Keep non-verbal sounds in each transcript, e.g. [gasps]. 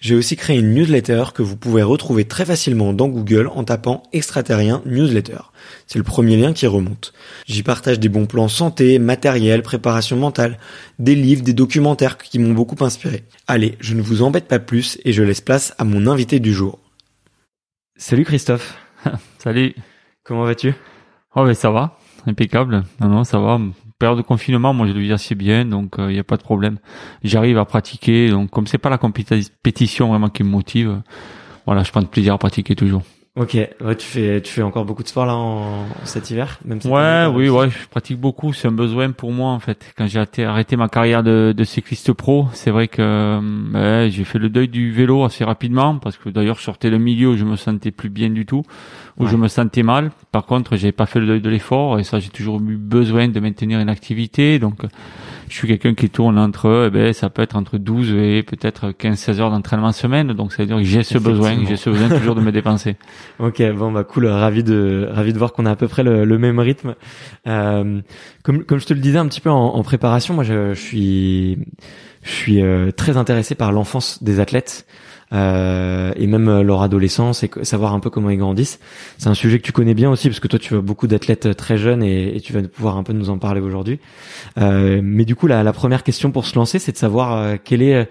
j'ai aussi créé une newsletter que vous pouvez retrouver très facilement dans Google en tapant extraterrien newsletter. C'est le premier lien qui remonte. J'y partage des bons plans santé, matériel, préparation mentale, des livres, des documentaires qui m'ont beaucoup inspiré. Allez, je ne vous embête pas plus et je laisse place à mon invité du jour. Salut Christophe. [laughs] Salut. Comment vas-tu? Oh mais ça va, impeccable. Non non, ça va période de confinement, moi je le vis assez bien, donc il euh, n'y a pas de problème. J'arrive à pratiquer, donc comme c'est pas la compétition vraiment qui me motive, voilà, je prends de plaisir à pratiquer toujours. Ok, ouais, tu fais tu fais encore beaucoup de sport là en, cet hiver, même Ouais, oui, ouais, je pratique beaucoup. C'est un besoin pour moi en fait. Quand j'ai arrêté ma carrière de, de cycliste pro, c'est vrai que euh, j'ai fait le deuil du vélo assez rapidement parce que d'ailleurs je sortais le milieu où je me sentais plus bien du tout, où je me sentais mal. Par contre, j'ai pas fait le deuil de l'effort et ça j'ai toujours eu besoin de maintenir une activité. Donc je suis quelqu'un qui tourne entre, eh ben, ça peut être entre 12 et peut-être 15-16 heures d'entraînement semaine. Donc, ça veut dire que j'ai ce besoin, j'ai ce besoin toujours de me [laughs] dépenser. Ok, bon, bah, cool. Ravi de, ravi de voir qu'on a à peu près le, le même rythme. Euh, comme, comme je te le disais un petit peu en, en préparation, moi, je, je suis, je suis euh, très intéressé par l'enfance des athlètes euh, et même euh, leur adolescence et savoir un peu comment ils grandissent. C'est un sujet que tu connais bien aussi parce que toi tu vois beaucoup d'athlètes euh, très jeunes et, et, tu vas pouvoir un peu nous en parler aujourd'hui. Euh, mais du coup la, la, première question pour se lancer c'est de savoir quel est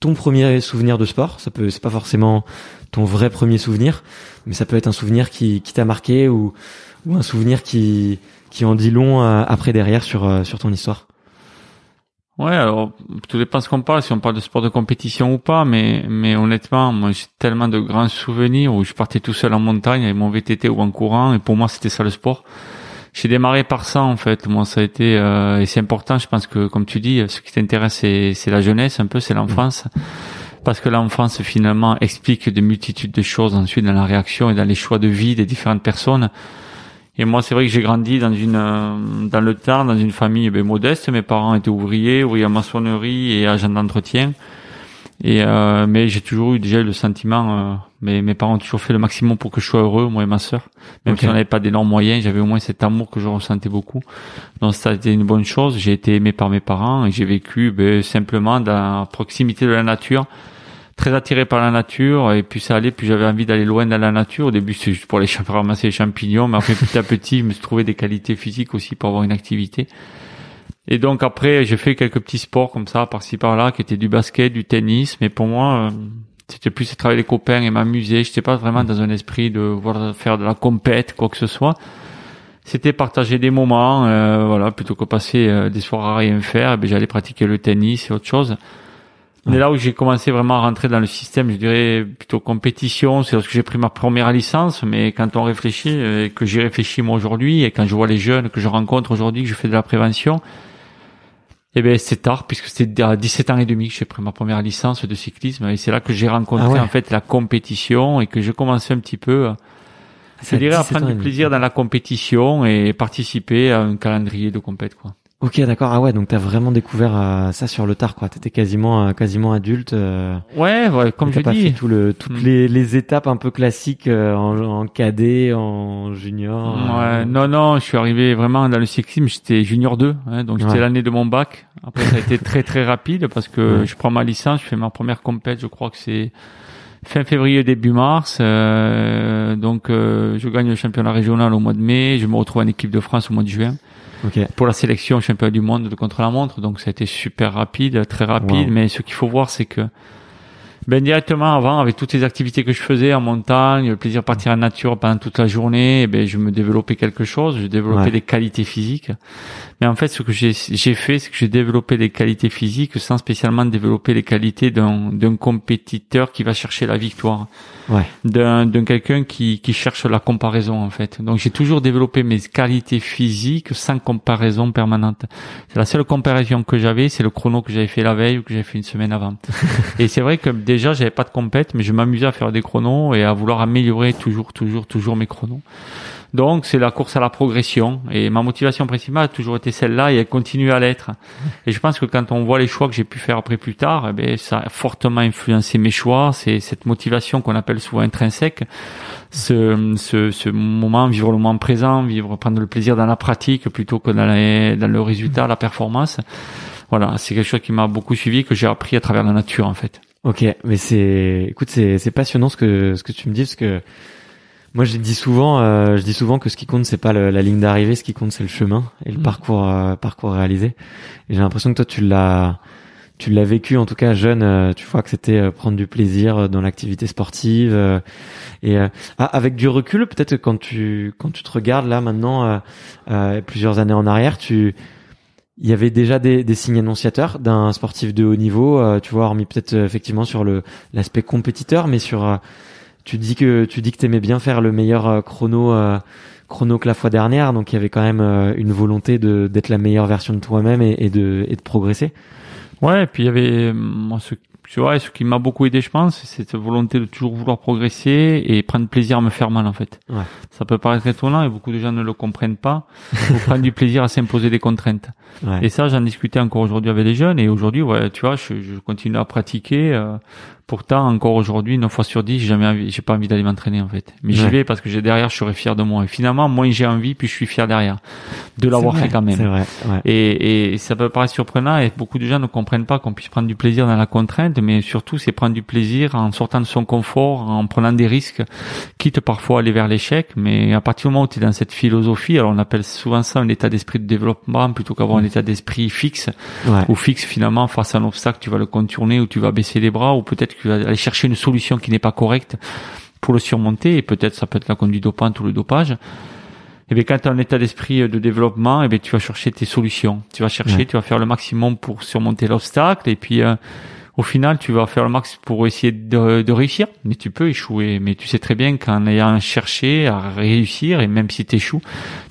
ton premier souvenir de sport. Ça peut c'est pas forcément ton vrai premier souvenir, mais ça peut être un souvenir qui, qui t'a marqué ou, ou un souvenir qui qui en dit long après derrière sur sur ton histoire. Ouais, alors tout dépend ce qu'on parle, si on parle de sport de compétition ou pas, mais mais honnêtement, moi j'ai tellement de grands souvenirs où je partais tout seul en montagne avec mon VTT ou en courant, et pour moi c'était ça le sport. J'ai démarré par ça en fait. Moi ça a été euh, et c'est important. Je pense que comme tu dis, ce qui t'intéresse c'est c'est la jeunesse un peu, c'est l'enfance. Parce que l'enfance finalement explique de multitudes de choses ensuite dans la réaction et dans les choix de vie des différentes personnes. Et moi, c'est vrai que j'ai grandi dans une euh, dans le temps, dans une famille ben, modeste. Mes parents étaient ouvriers, ouvriers en maçonnerie et agents d'entretien. Et euh, mais j'ai toujours eu déjà le sentiment. Euh, mais mes parents ont toujours fait le maximum pour que je sois heureux, moi et ma sœur. Même si on n'avait pas d'énormes moyens, j'avais au moins cet amour que je ressentais beaucoup. Donc ça a été une bonne chose. J'ai été aimé par mes parents et j'ai vécu ben, simplement dans la proximité de la nature très attiré par la nature et puis ça allait puis j'avais envie d'aller loin dans la nature au début c'est juste pour aller [laughs] ramasser les champignons mais après petit à petit je me suis trouvé des qualités physiques aussi pour avoir une activité et donc après j'ai fait quelques petits sports comme ça par-ci par-là qui étaient du basket du tennis mais pour moi euh, c'était plus travailler les copains et m'amuser j'étais pas vraiment dans un esprit de voir faire de la compète quoi que ce soit c'était partager des moments, euh, voilà, plutôt que passer euh, des soirs à rien faire, eh ben, j'allais pratiquer le tennis et autre chose. Mais là où j'ai commencé vraiment à rentrer dans le système, je dirais plutôt compétition, c'est lorsque j'ai pris ma première licence. Mais quand on réfléchit, euh, et que j'y réfléchis moi aujourd'hui, et quand je vois les jeunes que je rencontre aujourd'hui, que je fais de la prévention, eh ben c'est tard puisque c'était à 17 ans et demi que j'ai pris ma première licence de cyclisme et c'est là que j'ai rencontré Ah en fait la compétition et que je commençais un petit peu je dirais à prendre du plaisir dans la compétition et participer à un calendrier de compète quoi. Ok, d'accord. Ah ouais, donc t'as vraiment découvert euh, ça sur le tard, quoi. T'étais quasiment, euh, quasiment adulte. euh, Ouais, ouais comme je pas dis. fait tout le, toutes Mm. les, les étapes un peu classiques en, en cadet, en junior. Ouais, non, non, je suis arrivé vraiment dans le cyclisme, j'étais junior 2, hein, donc c'était Ouais. l'année de mon bac. Après, ça a été très très rapide parce que Ouais. je prends ma licence, je fais ma première compète, je crois que c'est fin février, début mars. euh, donc, euh, je gagne le championnat régional au mois de mai, je me retrouve en équipe de France au mois de juin Ok. pour la sélection championnat du monde de contre-la-montre. Donc, ça a été super rapide, très rapide. Wow. Mais ce qu'il faut voir, c'est que ben directement avant, avec toutes les activités que je faisais en montagne, le plaisir de partir en nature pendant toute la journée, eh ben je me développais quelque chose, je développais Ouais. des qualités physiques. Mais en fait, ce que j'ai fait, c'est que j'ai développé des qualités physiques sans spécialement développer les qualités d'un compétiteur qui va chercher la victoire, Ouais. d'un d'un quelqu'un qui qui cherche la comparaison en fait. Donc j'ai toujours développé mes qualités physiques sans comparaison permanente. C'est la seule comparaison que j'avais, c'est le chrono que j'avais fait la veille ou que j'avais fait une semaine avant. [laughs] Et c'est vrai que déjà j'avais pas de compète, mais je m'amusais à faire des chronos et à vouloir améliorer toujours, toujours, toujours mes chronos. Donc c'est la course à la progression et ma motivation principale a toujours été celle-là et elle continue à l'être. [laughs] Et je pense que quand on voit les choix que j'ai pu faire après plus tard, eh ben, ça a fortement influencé mes choix. C'est cette motivation qu'on appelle souvent intrinsèque, ce, ce, ce moment, vivre le moment présent, vivre, prendre le plaisir dans la pratique plutôt que dans, dans le résultat, la performance. Voilà, c'est quelque chose qui m'a beaucoup suivi, que j'ai appris à travers la nature en fait. Ok, mais c'est, écoute, c'est, c'est passionnant ce que ce que tu me dis parce que moi je dis souvent, euh, je dis souvent que ce qui compte c'est pas le- la ligne d'arrivée, ce qui compte c'est le chemin et le Mm. parcours euh, parcours réalisé. Et j'ai l'impression que toi tu l'as tu l'as vécu en tout cas jeune, euh, tu vois que c'était euh, prendre du plaisir euh, dans l'activité sportive euh, et euh, ah, avec du recul peut-être quand tu quand tu te regardes là maintenant euh, euh, plusieurs années en arrière, tu il y avait déjà des, des signes annonciateurs d'un sportif de haut niveau, euh, tu vois, hormis peut-être effectivement sur le l'aspect compétiteur, mais sur euh, tu dis que tu dis que t'aimais bien faire le meilleur euh, chrono euh, chrono que la fois dernière, donc il y avait quand même euh, une volonté de d'être la meilleure version de toi-même et, et de et de progresser. Ouais, et puis il y avait, moi, ce, tu vois, ce qui m'a beaucoup aidé, je pense, c'est cette volonté de toujours vouloir progresser et prendre plaisir à me faire mal, en fait. Ouais. Ça peut paraître étonnant et beaucoup de gens ne le comprennent pas. Faut prendre du plaisir à s'imposer des contraintes. Ouais. Et ça, j'en discutais encore aujourd'hui avec les jeunes et aujourd'hui, ouais, tu vois, je, je continue à pratiquer. euh, pourtant, encore aujourd'hui, 9 fois sur 10, j'ai jamais envie, j'ai pas envie d'aller m'entraîner, en fait. Mais j'y vais parce que j'ai derrière, je serai fier de moi. Et finalement, moins j'ai envie, plus je suis fier derrière de l'avoir fait quand même. C'est vrai. Ouais. Et, et ça peut paraître surprenant et beaucoup de gens ne comprennent pas qu'on puisse prendre du plaisir dans la contrainte, mais surtout c'est prendre du plaisir en sortant de son confort, en prenant des risques, quitte parfois à aller vers l'échec. Mais à partir du moment où tu es dans cette philosophie, alors on appelle souvent ça un état d'esprit de développement plutôt qu'avoir un état d'esprit fixe, Ouais. ou fixe finalement face à un obstacle, tu vas le contourner ou tu vas baisser les bras ou peut-être aller chercher une solution qui n'est pas correcte pour le surmonter et peut-être ça peut être la conduite dopante ou le dopage. Et bien quand tu as un état d'esprit de développement, et bien tu vas chercher tes solutions. Tu vas chercher, Ouais. tu vas faire le maximum pour surmonter l'obstacle et puis euh, au final tu vas faire le max pour essayer de, de réussir. Mais tu peux échouer. Mais tu sais très bien qu'en ayant cherché à réussir et même si tu échoues,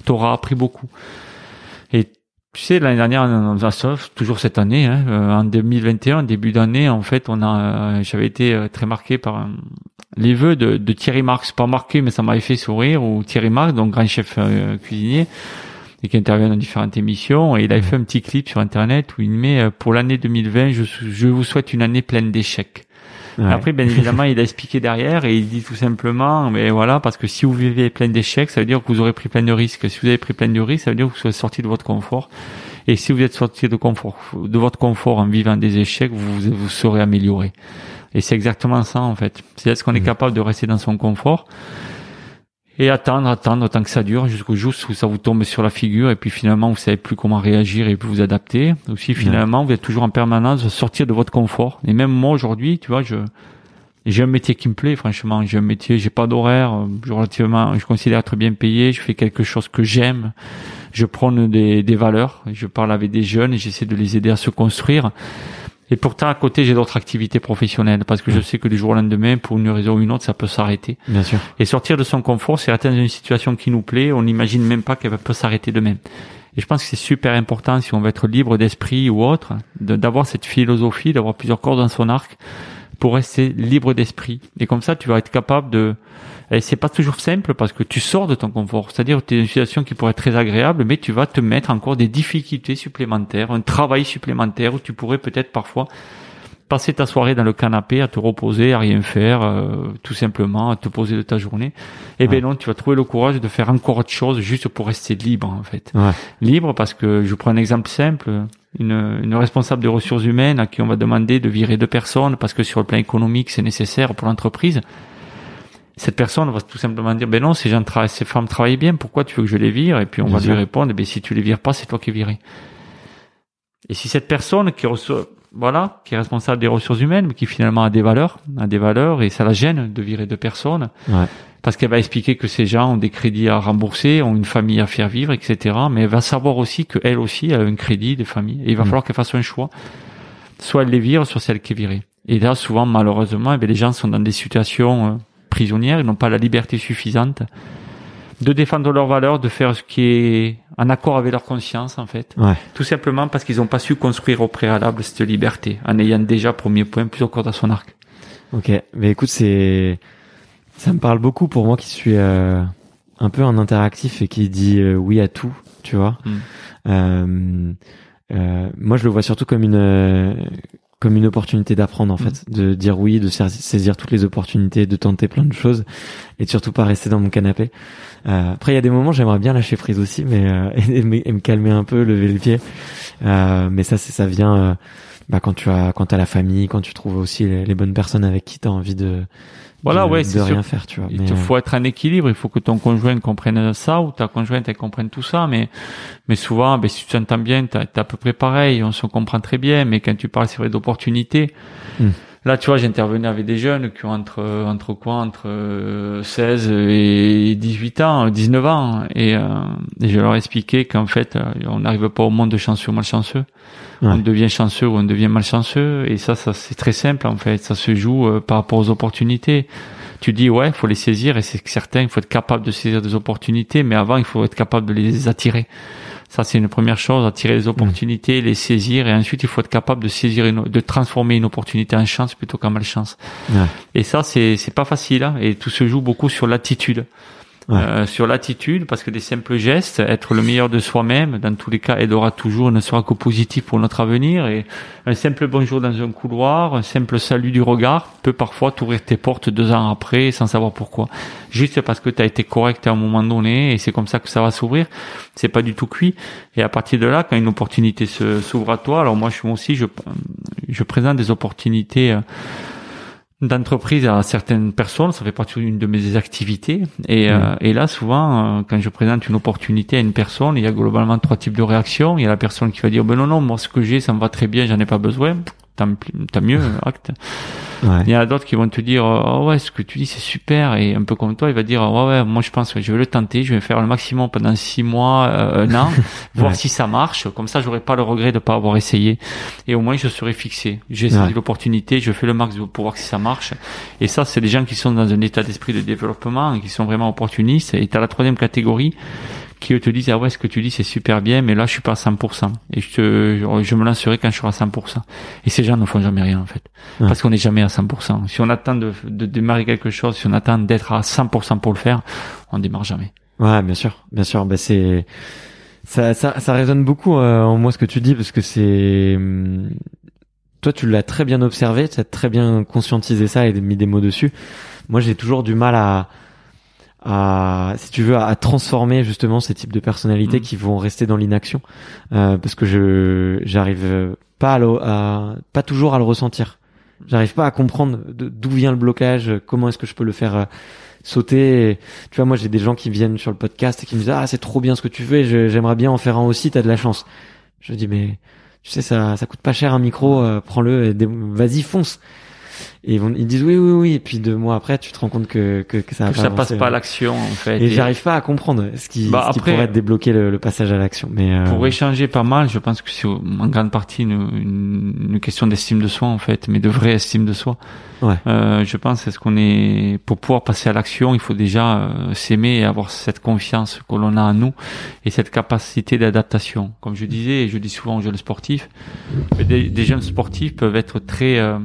tu auras appris beaucoup. Et tu sais, l'année dernière, on a toujours cette année, hein, euh, en 2021, début d'année, en fait, on a, euh, j'avais été euh, très marqué par les vœux de, de Thierry Marx, pas marqué, mais ça m'avait fait sourire, ou Thierry Marx, donc grand chef euh, cuisinier, et qui intervient dans différentes émissions, et il avait fait un petit clip sur Internet où il met, pour l'année 2020, je, je vous souhaite une année pleine d'échecs. Ouais. Après, bien évidemment, il a expliqué derrière et il dit tout simplement, mais voilà, parce que si vous vivez plein d'échecs, ça veut dire que vous aurez pris plein de risques. Si vous avez pris plein de risques, ça veut dire que vous êtes sorti de votre confort. Et si vous êtes sorti de confort, de votre confort en vivant des échecs, vous vous serez amélioré. Et c'est exactement ça, en fait. C'est est-ce qu'on est Mhm. capable de rester dans son confort et attendre, attendre tant que ça dure jusqu'au jour où ça vous tombe sur la figure et puis finalement vous savez plus comment réagir et puis vous adapter. Aussi finalement vous êtes toujours en permanence sortir de votre confort. Et même moi aujourd'hui, tu vois, je j'ai un métier qui me plaît, franchement. J'ai un métier, j'ai pas d'horaire, je, relativement, je considère être bien payé. Je fais quelque chose que j'aime. Je prône des, des valeurs. Je parle avec des jeunes et j'essaie de les aider à se construire. Et pourtant, à côté, j'ai d'autres activités professionnelles parce que je sais que du jour au lendemain, pour une raison ou une autre, ça peut s'arrêter. Bien sûr. Et sortir de son confort, c'est atteindre une situation qui nous plaît. On n'imagine même pas qu'elle peut s'arrêter demain. Et je pense que c'est super important si on veut être libre d'esprit ou autre, d'avoir cette philosophie, d'avoir plusieurs cordes dans son arc pour rester libre d'esprit. Et comme ça, tu vas être capable de, et c'est pas toujours simple parce que tu sors de ton confort. C'est-à-dire tu es dans une situation qui pourrait être très agréable, mais tu vas te mettre encore des difficultés supplémentaires, un travail supplémentaire où tu pourrais peut-être parfois passer ta soirée dans le canapé à te reposer, à rien faire, euh, tout simplement, à te poser de ta journée. Et eh bien non, tu vas trouver le courage de faire encore autre chose juste pour rester libre en fait. Libre parce que je prends un exemple simple. Une, une responsable des ressources humaines à qui on va demander de virer deux personnes parce que sur le plan économique c'est nécessaire pour l'entreprise cette personne va tout simplement dire ben non ces gens travaillent ces femmes travaillent bien pourquoi tu veux que je les vire? Et puis on va lui répondre ben si tu les vires pas c'est toi qui es viré et si cette personne qui reçoit voilà qui est responsable des ressources humaines mais qui finalement a des valeurs a des valeurs et ça la gêne de virer deux personnes ouais. parce qu'elle va expliquer que ces gens ont des crédits à rembourser ont une famille à faire vivre etc mais elle va savoir aussi que elle aussi a un crédit de famille et il va mm. falloir qu'elle fasse un choix soit elle les vire soit celle qui est virée et là souvent malheureusement eh les gens sont dans des situations euh, prisonnières, ils n'ont pas la liberté suffisante de défendre leurs valeurs, de faire ce qui est en accord avec leur conscience en fait. Tout simplement parce qu'ils n'ont pas su construire au préalable cette liberté, en ayant déjà premier point plus encore dans son arc. Ok, mais écoute, c'est ça me parle beaucoup pour moi qui suis euh, un peu un interactif et qui dit euh, oui à tout, tu vois. Euh, euh, moi, je le vois surtout comme une comme une opportunité d'apprendre en mm. fait, de dire oui, de saisir toutes les opportunités, de tenter plein de choses et de surtout pas rester dans mon canapé. Euh, après, il y a des moments j'aimerais bien lâcher prise aussi, mais euh, [laughs] et, me calmer un peu, lever le pied. Euh, mais ça, c'est ça vient euh, bah, quand tu as quand as la famille, quand tu trouves aussi les, les bonnes personnes avec qui tu as envie de voilà, ouais, c'est rien faire, tu vois. Il te faut être en équilibre. Il faut que ton conjoint comprenne ça ou ta conjointe elle comprenne tout ça. Mais mais souvent, ben, si tu t'entends bien, t'es à peu près pareil. On se comprend très bien. Mais quand tu parles, c'est vrai d'opportunités. Hmm. Là, tu vois, j'intervenais avec des jeunes qui ont entre entre quoi, entre 16 euh, et 18 ans, 19 ans, et, euh, et je leur expliquais qu'en fait, euh, on n'arrive pas au monde de chanceux ou malchanceux. On devient chanceux ou on devient malchanceux, et ça, ça c'est très simple en fait. Ça se joue par rapport aux opportunités. Tu dis ouais, il faut les saisir, et c'est certain, il faut être capable de saisir des opportunités, mais avant, il faut être capable de les attirer. Ça, c'est une première chose, attirer les opportunités, les saisir, et ensuite, il faut être capable de saisir, une, de transformer une opportunité en chance plutôt qu'en malchance. Ouais. Et ça, c'est c'est pas facile, hein, et tout se joue beaucoup sur l'attitude. Euh, sur l'attitude, parce que des simples gestes, être le meilleur de soi-même, dans tous les cas, aidera toujours, ne sera que positif pour notre avenir. Et un simple bonjour dans un couloir, un simple salut du regard peut parfois t'ouvrir tes portes deux ans après sans savoir pourquoi. Juste parce que tu as été correct à un moment donné et c'est comme ça que ça va s'ouvrir. C'est pas du tout cuit. Et à partir de là, quand une opportunité s'ouvre à toi, alors moi, je suis aussi, je, je présente des opportunités euh, d'entreprise à certaines personnes, ça fait partie d'une de mes activités. Et, euh, et là, souvent, euh, quand je présente une opportunité à une personne, il y a globalement trois types de réactions. Il y a la personne qui va dire, ben non, non, moi ce que j'ai, ça me va très bien, j'en ai pas besoin t'as mieux, [laughs] acte. Il y a d'autres qui vont te dire, oh ouais, ce que tu dis c'est super, et un peu comme toi, il va dire, ouais, ouais, moi je pense que je vais le tenter, je vais faire le maximum pendant six mois, euh, un an, [laughs] voir si ça marche. Comme ça, j'aurai pas le regret de pas avoir essayé, et au moins je serai fixé. J'ai saisi l'opportunité, je fais le max pour voir si ça marche. Et ça, c'est des gens qui sont dans un état d'esprit de développement, qui sont vraiment opportunistes. Et t'as la troisième catégorie qui te disent ah ouais ce que tu dis c'est super bien mais là je suis pas à 100% et je te, je me lancerai quand je serai à 100% et ces gens ne font jamais rien en fait. Parce qu'on n'est jamais à 100% si on attend de, de démarrer quelque chose si on attend d'être à 100% pour le faire on démarre jamais. Ouais bien sûr bien sûr. Bah c'est ça, ça, ça résonne beaucoup euh, en moi ce que tu dis parce que c'est hum, toi tu l'as très bien observé tu as très bien conscientisé ça et mis des mots dessus. Moi j'ai toujours du mal à à, si tu veux, à, transformer justement ces types de personnalités mm. qui vont rester dans l'inaction, euh, parce que je j'arrive pas à, à, pas toujours à le ressentir. J'arrive pas à comprendre d'où vient le blocage, comment est-ce que je peux le faire euh, sauter. Tu vois, moi j'ai des gens qui viennent sur le podcast et qui me disent ah c'est trop bien ce que tu fais, j'aimerais bien en faire un aussi, t'as de la chance. Je dis mais tu sais ça ça coûte pas cher un micro, euh, prends-le, vas-y fonce. Et ils, vont, ils disent oui oui oui. Et puis deux mois après tu te rends compte que que, que ça que ça passe pas à l'action en fait. Et, j'arrive pas à comprendre ce qui, bah, ce qui pourrait débloquer le, le passage à l'action. Mais euh... pour échanger pas mal je pense que c'est en grande partie une, une, une question d'estime de soi en fait mais de vraie estime de soi. Ouais. euh, je pense est-ce qu'on est pour pouvoir passer à l'action il faut déjà euh, s'aimer et avoir cette confiance que l'on a en nous et cette capacité d'adaptation. Comme je disais et je dis souvent aux jeunes sportifs des, des jeunes sportifs peuvent être très euh,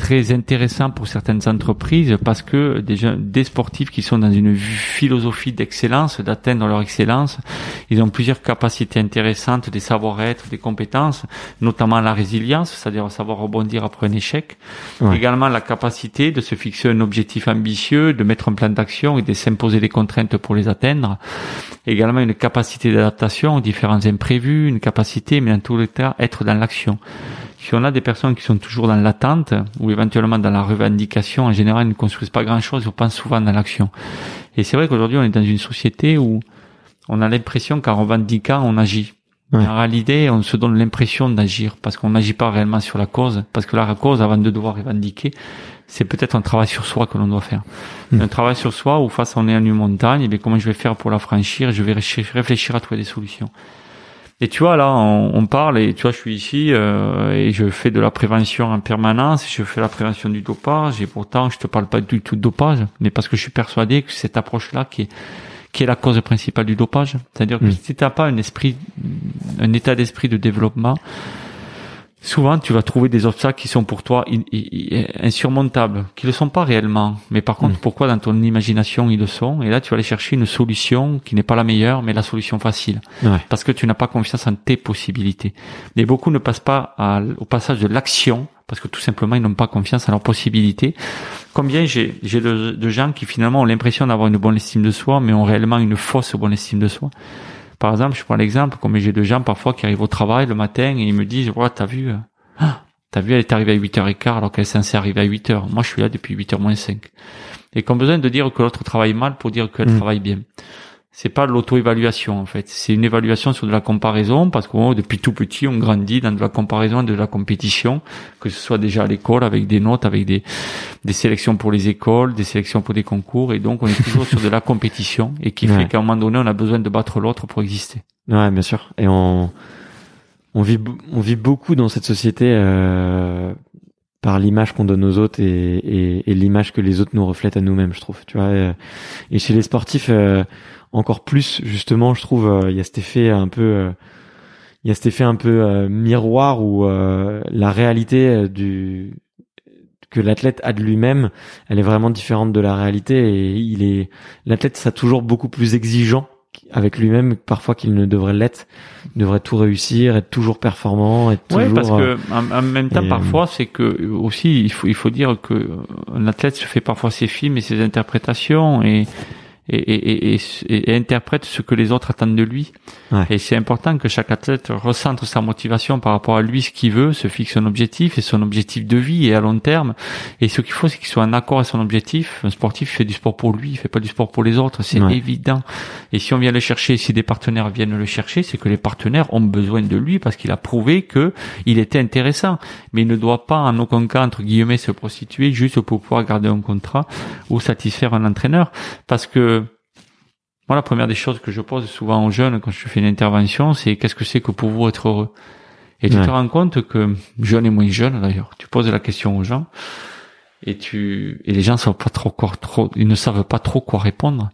très intéressant pour certaines entreprises parce que des, des sportifs qui sont dans une philosophie d'excellence, d'atteindre leur excellence, ils ont plusieurs capacités intéressantes, des savoir-être, des compétences, notamment la résilience, c'est-à-dire savoir rebondir après un échec. Également la capacité de se fixer un objectif ambitieux, de mettre un plan d'action et de s'imposer des contraintes pour les atteindre. Également une capacité d'adaptation aux différents imprévus, une capacité, mais en tous les cas, être dans l'action. Si on a des personnes qui sont toujours dans l'attente ou éventuellement dans la revendication, en général, ils ne construisent pas grand-chose, ils pensent souvent dans l'action. Et c'est vrai qu'aujourd'hui, on est dans une société où on a l'impression qu'en revendiquant, on agit. En réalité, on se donne l'impression d'agir parce qu'on n'agit pas réellement sur la cause. Parce que la cause, avant de devoir revendiquer, c'est peut-être un travail sur soi que l'on doit faire. Hmm. Un travail sur soi où face on est en une montagne, et bien comment je vais faire pour la franchir Je vais réfléchir à trouver des solutions. Et tu vois, là, on, parle et tu vois, je suis ici euh, et je fais de la prévention en permanence. Je fais la prévention du dopage et pourtant, je te parle pas du tout de dopage, mais parce que je suis persuadé que cette approche-là qui est qui est la cause principale du dopage, c'est-à-dire que mm. si t'as pas un esprit, un état d'esprit de développement, souvent tu vas trouver des obstacles qui sont pour toi insurmontables, qui ne le sont pas réellement. Mais par contre, mm. pourquoi dans ton imagination ils le sont? Et là, tu vas aller chercher une solution qui n'est pas la meilleure, mais la solution facile. Parce que tu n'as pas confiance en tes possibilités. Et beaucoup ne passent pas au passage de l'action parce que tout simplement ils n'ont pas confiance en leurs possibilités. Combien j'ai j'ai de, de gens qui finalement ont l'impression d'avoir une bonne estime de soi, mais ont réellement une fausse bonne estime de soi? Par exemple, je prends l'exemple, comme j'ai des gens parfois qui arrivent au travail le matin et ils me disent, ouais, t'as vu, ah, [gasps] t'as vu, elle est arrivée à 8h15 alors qu'elle est censée arriver à 8h. Moi, je suis là depuis 8h moins 5. Et qu'on besoin de dire que l'autre travaille mal pour dire qu'elle mmh. travaille bien c'est pas de l'auto-évaluation en fait. C'est une évaluation sur de la comparaison parce que depuis tout petit on grandit dans de la comparaison, de la compétition, que ce soit déjà à l'école avec des notes, avec des des sélections pour les écoles, des sélections pour des concours et donc on est toujours sur de la compétition et qui fait qu'à un moment donné on a besoin de battre l'autre pour exister. Ouais, bien sûr. Et on on vit on vit beaucoup dans cette société euh, par l'image qu'on donne aux autres et, et, et l'image que les autres nous reflètent à nous-mêmes, je trouve. Tu vois. Et, chez les sportifs. Euh, encore plus justement je trouve euh, il y a cet effet un peu euh, il y a cet effet un peu euh, miroir où la réalité du que l'athlète a de lui-même, elle est vraiment différente de la réalité et il est l'athlète ça toujours beaucoup plus exigeant avec lui-même parfois qu'il ne devrait l'être, il devrait tout réussir, être toujours performant, être toujours. Oui, parce que en, même temps, parfois, c'est que aussi il faut il faut dire que un athlète se fait parfois ses films et ses interprétations et et, et, et, interprète ce que les autres attendent de lui. Et c'est important que chaque athlète recentre sa motivation par rapport à lui, ce qu'il veut, se fixe un objectif et son objectif de vie et à long terme. Et ce qu'il faut, c'est qu'il soit en accord avec son objectif. Un sportif fait du sport pour lui, il fait pas du sport pour les autres, c'est évident. Et si on vient le chercher, si des partenaires viennent le chercher, c'est que les partenaires ont besoin de lui parce qu'il a prouvé que il était intéressant. Mais il ne doit pas en aucun cas, entre guillemets, se prostituer juste pour pouvoir garder un contrat ou satisfaire un entraîneur. Parce que moi, la première des choses que je pose souvent aux jeunes quand je fais une intervention, c'est qu'est-ce que c'est que pour vous être heureux? Et tu te rends compte que, jeunes et moins jeunes d'ailleurs, tu poses la question aux gens et tu et les gens savent pas trop quoi, trop, ils ne savent pas trop quoi répondre.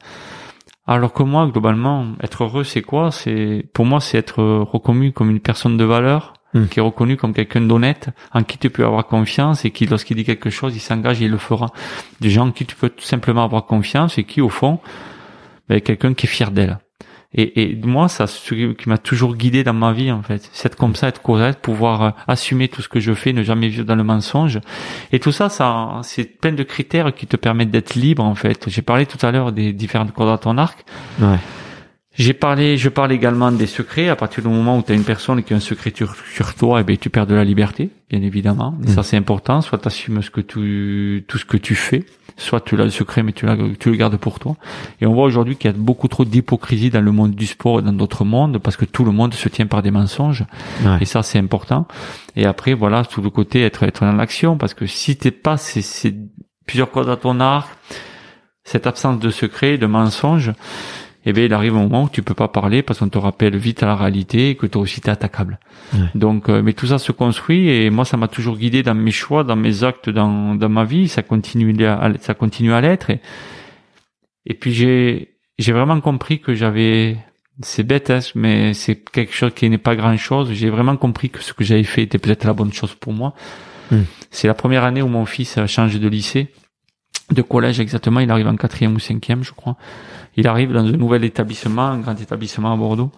Alors que moi, globalement, être heureux, c'est quoi? C'est pour moi, c'est être reconnu comme une personne de valeur, hmm. qui est reconnu comme quelqu'un d'honnête, en qui tu peux avoir confiance et qui, lorsqu'il dit quelque chose, il s'engage et il le fera. Des gens en qui tu peux tout simplement avoir confiance et qui, au fond, mais quelqu'un qui est fier d'elle. Et, et moi, ça, ce qui m'a toujours guidé dans ma vie, en fait, c'est être comme ça, être correct, pouvoir euh, assumer tout ce que je fais, ne jamais vivre dans le mensonge. Et tout ça, ça, c'est plein de critères qui te permettent d'être libre, en fait. J'ai parlé tout à l'heure des différentes cordes à ton arc. Ouais. J'ai parlé, je parle également des secrets. À partir du moment où tu as une personne qui a un secret sur, toi, et eh ben tu perds de la liberté, bien évidemment. Et ça mm. c'est important. Soit tu assumes ce que tu, tout ce que tu fais, soit tu l'as le secret mais tu, tu le gardes pour toi. Et on voit aujourd'hui qu'il y a beaucoup trop d'hypocrisie dans le monde du sport et dans d'autres mondes parce que tout le monde se tient par des mensonges. Et ça c'est important. Et après voilà tout le côté être être dans l'action parce que si t'es pas c'est plusieurs cordes à ton arc, cette absence de secret, de mensonges, eh bien, il arrive un moment où tu peux pas parler parce qu'on te rappelle vite à la réalité et que toi aussi t'es attaquable. Donc, euh, mais tout ça se construit et moi, ça m'a toujours guidé dans mes choix, dans mes actes, dans, dans ma vie. Ça continue à, ça continue à l'être. Et, et puis j'ai, j'ai vraiment compris que j'avais, c'est bête, hein, mais c'est quelque chose qui n'est pas grand chose. J'ai vraiment compris que ce que j'avais fait était peut-être la bonne chose pour moi. Hmm. C'est la première année où mon fils a changé de lycée, de collège exactement. Il arrive en quatrième ou cinquième, je crois. Il arrive dans un nouvel établissement, un grand établissement à Bordeaux.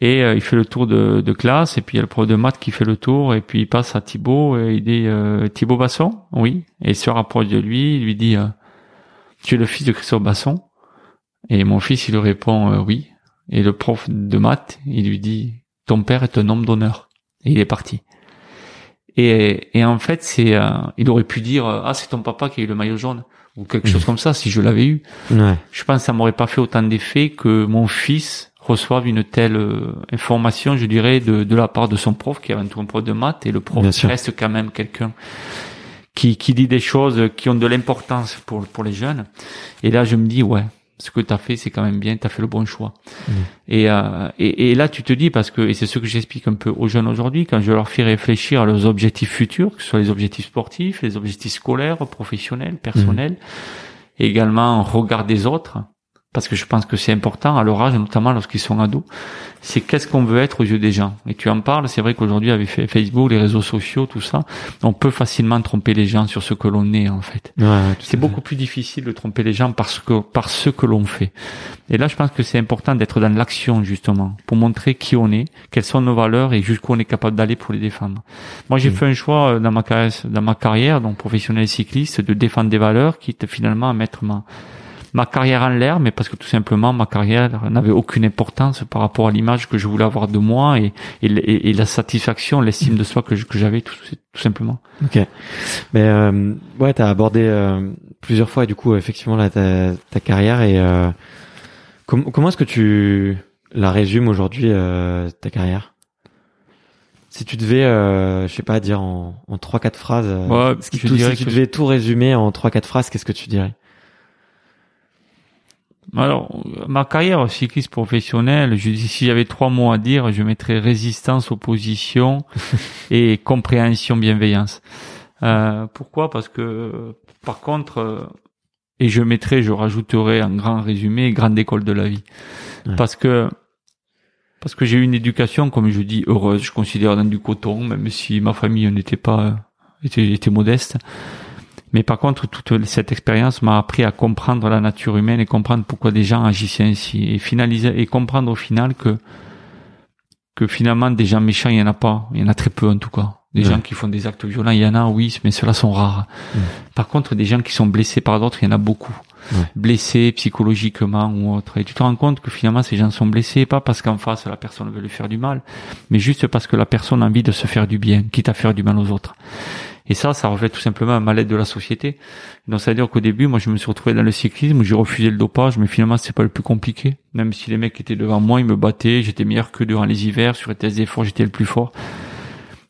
Et euh, il fait le tour de, classe, et puis il y a le prof de maths qui fait le tour, et puis il passe à Thibaut, et il dit euh, Thibaut Basson? Oui. Et il se rapproche de lui, il lui dit euh, Tu es le fils de Christophe Basson? Et mon fils, il lui répond euh, Oui. Et le prof de maths, il lui dit Ton père est un homme d'honneur. Et il est parti. Et, et en fait, c'est, il aurait pu dire Ah, c'est ton papa qui a eu le maillot jaune ou quelque chose comme ça si je l'avais eu. Ouais. Je pense que ça m'aurait pas fait autant d'effet que mon fils reçoive une telle euh, information, je dirais, de, de la part de son prof, qui est avant tout un prof de maths, et le prof reste quand même quelqu'un qui, qui dit des choses qui ont de l'importance pour, pour les jeunes. Et là, je me dis, ouais, ce que tu as fait, c'est quand même bien, tu as fait le bon choix. Mmh. Et, euh, et, et, là, tu te dis, parce que, et c'est ce que j'explique un peu aux jeunes aujourd'hui, quand je leur fais réfléchir à leurs objectifs futurs, que ce soit les objectifs sportifs, les objectifs scolaires, professionnels, personnels, mmh. et également regard des autres, parce que je pense que c'est important à leur âge, notamment lorsqu'ils sont ados, c'est qu'est-ce qu'on veut être aux yeux des gens. Et tu en parles, c'est vrai qu'aujourd'hui avec Facebook, les réseaux sociaux, tout ça, on peut facilement tromper les gens sur ce que l'on est en fait. Ouais, c'est beaucoup plus difficile de tromper les gens parce que par ce que l'on fait. Et là, je pense que c'est important d'être dans l'action justement pour montrer qui on est, quelles sont nos valeurs et jusqu'où on est capable d'aller pour les défendre. Moi, j'ai mm. fait un choix euh, dans ma carrière, dans ma carrière, donc professionnel cycliste, de défendre des valeurs, qui quitte finalement à mettre ma ma carrière en l'air, mais parce que tout simplement ma carrière n'avait aucune importance par rapport à l'image que je voulais avoir de moi et, et, et la satisfaction, l'estime de soi que, que j'avais tout, tout, simplement. Ok. Mais euh, ouais, t'as abordé euh, plusieurs fois du coup effectivement là, ta, ta carrière et euh, comment est-ce que tu la résumes aujourd'hui euh, ta carrière? Si tu devais, euh, je sais pas, dire en, en 3-4 phrases, ouais, si tu devais tout résumer en trois quatre phrases, qu'est-ce que tu dirais? Alors, ma carrière cycliste professionnelle, je dis, si j'avais trois mots à dire, je mettrais résistance, opposition [laughs] et compréhension, bienveillance. Euh, pourquoi? Parce que, par contre, euh, et je mettrais, je rajouterais un grand résumé, grande école de la vie. Parce que parce que j'ai eu une éducation, comme je dis, heureuse. Je considère dans du coton, même si ma famille n'était pas était, était modeste. Mais par contre, toute cette expérience m'a appris à comprendre la nature humaine et comprendre pourquoi des gens agissaient ainsi et finaliser et comprendre au final que que finalement des gens méchants il y en a pas, il y en a très peu en tout cas. Des gens qui font des actes violents, il y en a oui, mais ceux-là sont rares. Par contre, des gens qui sont blessés par d'autres, il y en a beaucoup. Blessés psychologiquement ou autre. Et tu te rends compte que finalement ces gens sont blessés pas parce qu'en face la personne veut lui faire du mal, mais juste parce que la personne a envie de se faire du bien, quitte à faire du mal aux autres. Et ça, ça reflète tout simplement un mal-être de la société. Donc, ça veut dire qu'au début, moi, je me suis retrouvé dans le cyclisme où j'ai refusé le dopage, mais finalement, c'est pas le plus compliqué. Même si les mecs étaient devant moi, ils me battaient, j'étais meilleur que durant les hivers, sur les tests d'effort, j'étais le plus fort.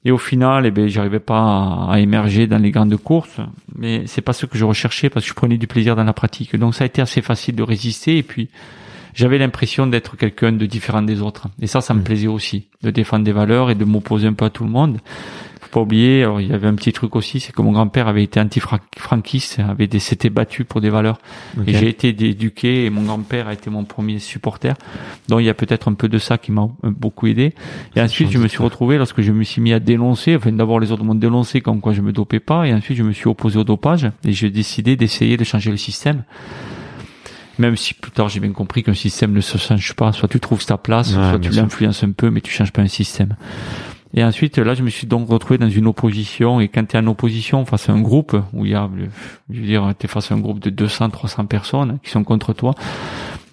Et au final, eh ben, j'arrivais pas à, émerger dans les grandes courses, mais c'est pas ce que je recherchais parce que je prenais du plaisir dans la pratique. Donc, ça a été assez facile de résister et puis, j'avais l'impression d'être quelqu'un de différent des autres. Et ça, ça me mmh. plaisait aussi, de défendre des valeurs et de m'opposer un peu à tout le monde faut pas oublier, alors, il y avait un petit truc aussi, c'est que mon grand-père avait été anti-franquiste, avait des, s'était battu pour des valeurs. Et j'ai été éduqué et mon grand-père a été mon premier supporter. Donc il y a peut-être un peu de ça qui m'a beaucoup aidé. Et ensuite, je me suis retrouvé lorsque je me suis mis à dénoncer, enfin d'abord les autres m'ont dénoncé comme quoi je me dopais pas, et ensuite je me suis opposé au dopage et j'ai décidé d'essayer de changer le système même si plus tard j'ai bien compris qu'un système ne se change pas, soit tu trouves ta place, soit tu l'influences un peu, mais tu changes pas un système. Et ensuite, là, je me suis donc retrouvé dans une opposition. Et quand tu es en opposition face à un groupe, où il y a, je veux dire, tu es face à un groupe de 200, 300 personnes qui sont contre toi,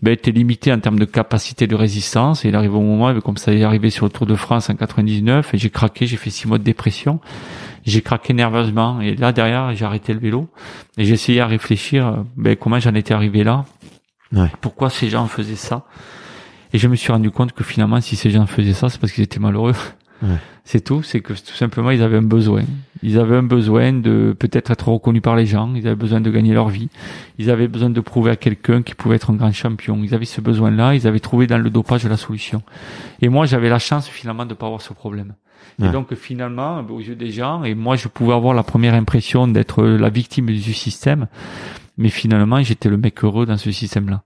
ben, t'es limité en termes de capacité de résistance. Et il arrive au moment, comme ça est arrivé sur le Tour de France en 99, et j'ai craqué, j'ai fait six mois de dépression. J'ai craqué nerveusement. Et là, derrière, j'ai arrêté le vélo. Et j'ai essayé à réfléchir, ben, comment j'en étais arrivé là. Ouais. Pourquoi ces gens faisaient ça. Et je me suis rendu compte que finalement, si ces gens faisaient ça, c'est parce qu'ils étaient malheureux. C'est tout, c'est que tout simplement ils avaient un besoin. Ils avaient un besoin de peut-être être reconnus par les gens, ils avaient besoin de gagner leur vie, ils avaient besoin de prouver à quelqu'un qu'ils pouvaient être un grand champion. Ils avaient ce besoin-là, ils avaient trouvé dans le dopage la solution. Et moi j'avais la chance finalement de pas avoir ce problème. Et donc finalement, aux yeux des gens, et moi je pouvais avoir la première impression d'être la victime du système, mais finalement j'étais le mec heureux dans ce système-là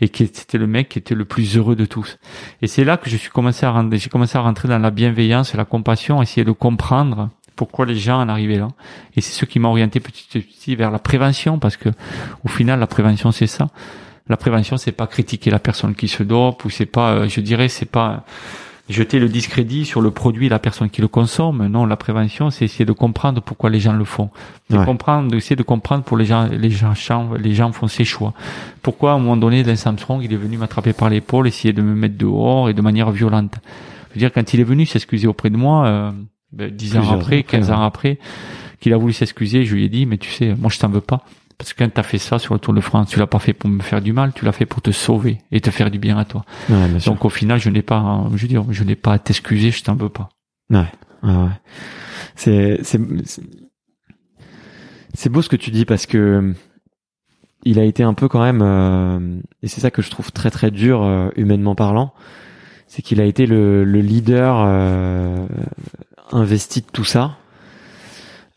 et c'était le mec qui était le plus heureux de tous. Et c'est là que je suis commencé à j'ai commencé à rentrer dans la bienveillance la compassion, essayer de comprendre pourquoi les gens en arrivaient là. Et c'est ce qui m'a orienté petit à petit vers la prévention parce que au final la prévention c'est ça. La prévention c'est pas critiquer la personne qui se dope ou c'est pas, euh, je dirais c'est pas jeter le discrédit sur le produit et la personne qui le consomme. Non, la prévention, c'est essayer de comprendre pourquoi les gens le font. De comprendre, essayer de comprendre pour les gens, les gens, les gens font ces choix. Pourquoi, à un moment donné, Lance Armstrong, il est venu m'attraper par l'épaule, essayer de me mettre dehors et de manière violente. Je veux dire, quand il est venu s'excuser auprès de moi, euh, ben, 10 ans après, 15 ans après, qu'il a voulu s'excuser, je lui ai dit, mais tu sais, moi je t'en veux pas. Parce que quand t'as fait ça sur le Tour de France, tu l'as pas fait pour me faire du mal, tu l'as fait pour te sauver et te faire du bien à toi. Donc au final, je n'ai pas, je veux dire, je n'ai pas à t'excuser, je t'en veux pas. Ouais, ouais, ouais. C'est, c'est, c'est beau ce que tu dis parce que il a été un peu quand même, euh, et c'est ça que je trouve très très dur euh, humainement parlant, c'est qu'il a été le, le leader euh, investi de tout ça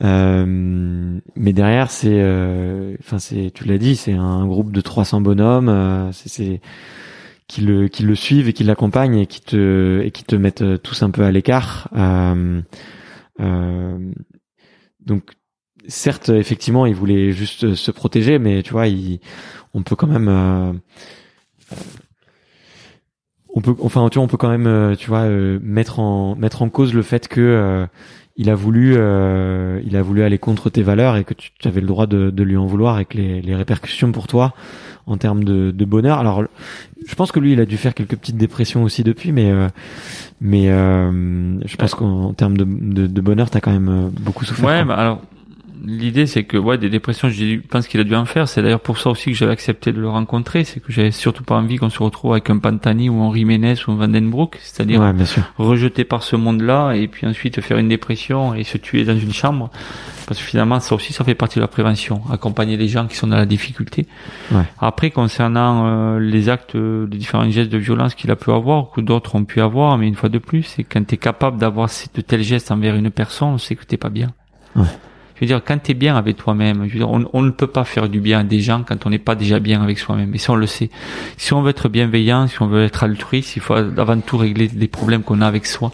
euh, mais derrière, c'est, euh, enfin, c'est, tu l'as dit, c'est un groupe de 300 bonhommes, euh, c'est, qui le, qui le suivent et qui l'accompagnent et qui te, et qui te mettent tous un peu à l'écart. donc, certes, effectivement, ils voulaient juste se protéger, mais tu vois, il, on peut quand même on peut enfin tu vois on peut quand même tu vois mettre en mettre en cause le fait que il a voulu euh, il a voulu aller contre tes valeurs et que tu, avais le droit de, de, lui en vouloir et que les, les répercussions pour toi en termes de, de, bonheur. Alors je pense que lui il a dû faire quelques petites dépressions aussi depuis mais euh, mais euh, je pense qu'en termes de, de, de bonheur t'as quand même beaucoup souffert ouais bah alors l'idée c'est que ouais des dépressions je pense qu'il a dû en faire. C'est d'ailleurs pour ça aussi que j'avais accepté de le rencontrer. C'est que j'avais surtout pas envie qu'on se retrouve avec un Pantani ou un Jiménez ou un Vandenbroek c'est-à-dire rejeté par ce monde-là et puis ensuite faire une dépression et se tuer dans une chambre. Parce que finalement ça aussi ça fait partie de la prévention. Accompagner les gens qui sont dans la difficulté. Ouais. après concernant euh, les actes les différents gestes de violence qu'il a pu avoir que d'autres ont pu avoir mais une fois de plus c'est quand tu es capable d'avoir de tels gestes envers une personne c'est que t'es pas bien. Ouais. Je veux dire, quand tu es bien avec toi-même, on, on, ne peut pas faire du bien à des gens quand on n'est pas déjà bien avec soi-même. Et ça, on le sait. Si on veut être bienveillant, si on veut être altruiste, il faut avant tout régler les problèmes qu'on a avec soi.